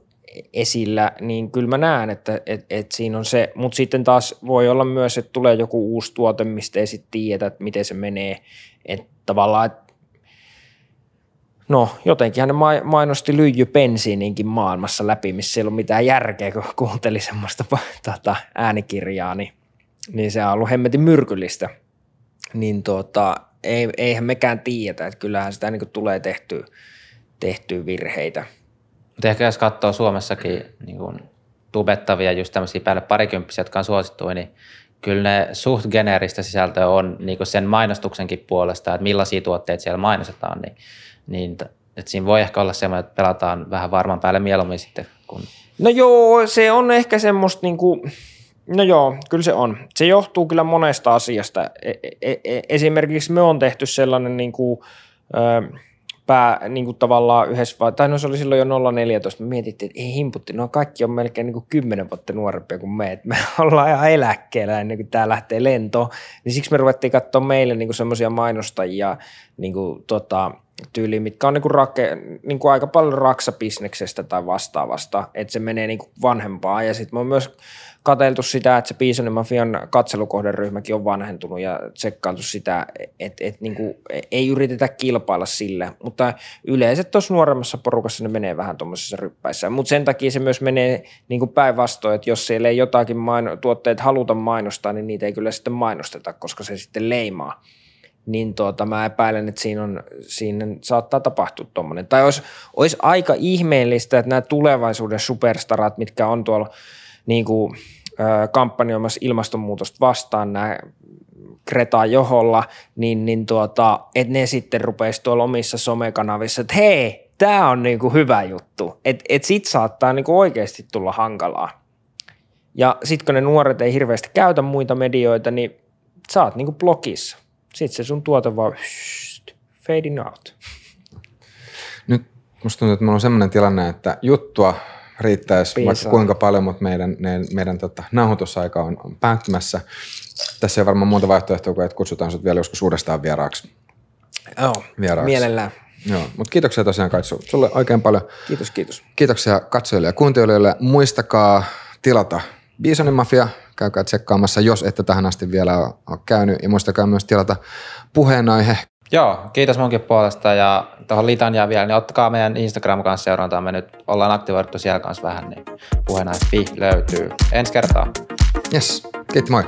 esillä, niin kyllä mä näen, että et, et siinä on se, mutta sitten taas voi olla myös, että tulee joku uusi tuote, mistä ei sitten tiedä, että miten se menee, että tavallaan, että No, jotenkin hän mainosti lyijypensiininkin maailmassa läpi, missä ei ollut mitään järkeä, kun kuunteli semmoista tota, äänikirjaa, niin, niin se on ollut hemmetin myrkyllistä. Niin tota, ei, eihän mekään tiedä, että kyllähän sitä niin tulee tehtyä, tehtyä virheitä – mutta ehkä jos katsoo Suomessakin niin kuin tubettavia, just tämmöisiä päälle parikymppisiä, jotka on suosittuja, niin kyllä ne suht geneeristä sisältöä on niin kuin sen mainostuksenkin puolesta, että millaisia tuotteita siellä mainostetaan, niin, niin että siinä voi ehkä olla semmoinen, että pelataan vähän varman päälle mieluummin sitten. Kun... No joo, se on ehkä semmoista niin kuin, no joo, kyllä se on. Se johtuu kyllä monesta asiasta. E- e- e- esimerkiksi me on tehty sellainen niin kuin, ö, pää niin kuin tavallaan yhdessä, tai no se oli silloin jo 014, me mietittiin, että ei himputti, no kaikki on melkein niin kuin 10 vuotta nuorempia kuin me, että me [LAUGHS] ollaan ihan eläkkeellä ennen kuin tämä lähtee lentoon, niin siksi me ruvettiin katsoa meille niin semmoisia mainostajia niin kuin, tota, tyyliin, mitkä on niin kuin rake, niin kuin aika paljon raksabisneksestä tai vastaavasta, että se menee niin kuin vanhempaa ja sitten on myös katseltu sitä, että se Piisonen Mafian katselukohderyhmäkin on vanhentunut ja tsekkailtu sitä, että et, niin ei yritetä kilpailla sille, mutta yleensä tuossa nuoremmassa porukassa ne menee vähän tuommoisessa ryppäissä, mutta sen takia se myös menee niin päinvastoin, että jos siellä ei jotakin tuotteet haluta mainostaa, niin niitä ei kyllä sitten mainosteta, koska se sitten leimaa niin tuota, mä epäilen, että siinä, on, siinä saattaa tapahtua tuommoinen. Tai olisi, olisi aika ihmeellistä, että nämä tulevaisuuden superstarat, mitkä on tuolla niin kuin, kampanjoimassa ilmastonmuutosta vastaan nämä Kreta Joholla, niin, niin tuota, että ne sitten rupeisi tuolla omissa somekanavissa, että hei, tämä on niinku hyvä juttu. Että et sit saattaa niinku oikeasti tulla hankalaa. Ja sitten kun ne nuoret ei hirveästi käytä muita medioita, niin sä oot niinku blogissa. Sitten se sun tuote vaan fading out. Nyt musta tuntuu, että meillä on sellainen tilanne, että juttua riittäisi Piisaa. vaikka kuinka paljon, mutta meidän, meidän, meidän tota, nauhoitusaika on, on päättymässä. Tässä ei varmaan muuta vaihtoehtoa kuin, että kutsutaan sinut vielä joskus uudestaan vieraaksi. Joo, vieraaksi. mielellään. Joo, mutta kiitoksia tosiaan Kaitsu sulle oikein paljon. Kiitos, kiitos. Kiitoksia katsojille ja kuuntelijoille. Muistakaa tilata Bisonin Mafia, käykää tsekkaamassa, jos ette tähän asti vielä ole käynyt. Ja muistakaa myös tilata puheenaihe Joo, kiitos munkin puolesta ja tuohon litaniaan vielä, niin ottakaa meidän Instagram kanssa seurantaa. Me nyt ollaan aktivoitu siellä kanssa vähän, niin puheenaihe löytyy ensi kertaa. Yes, kiitos moi.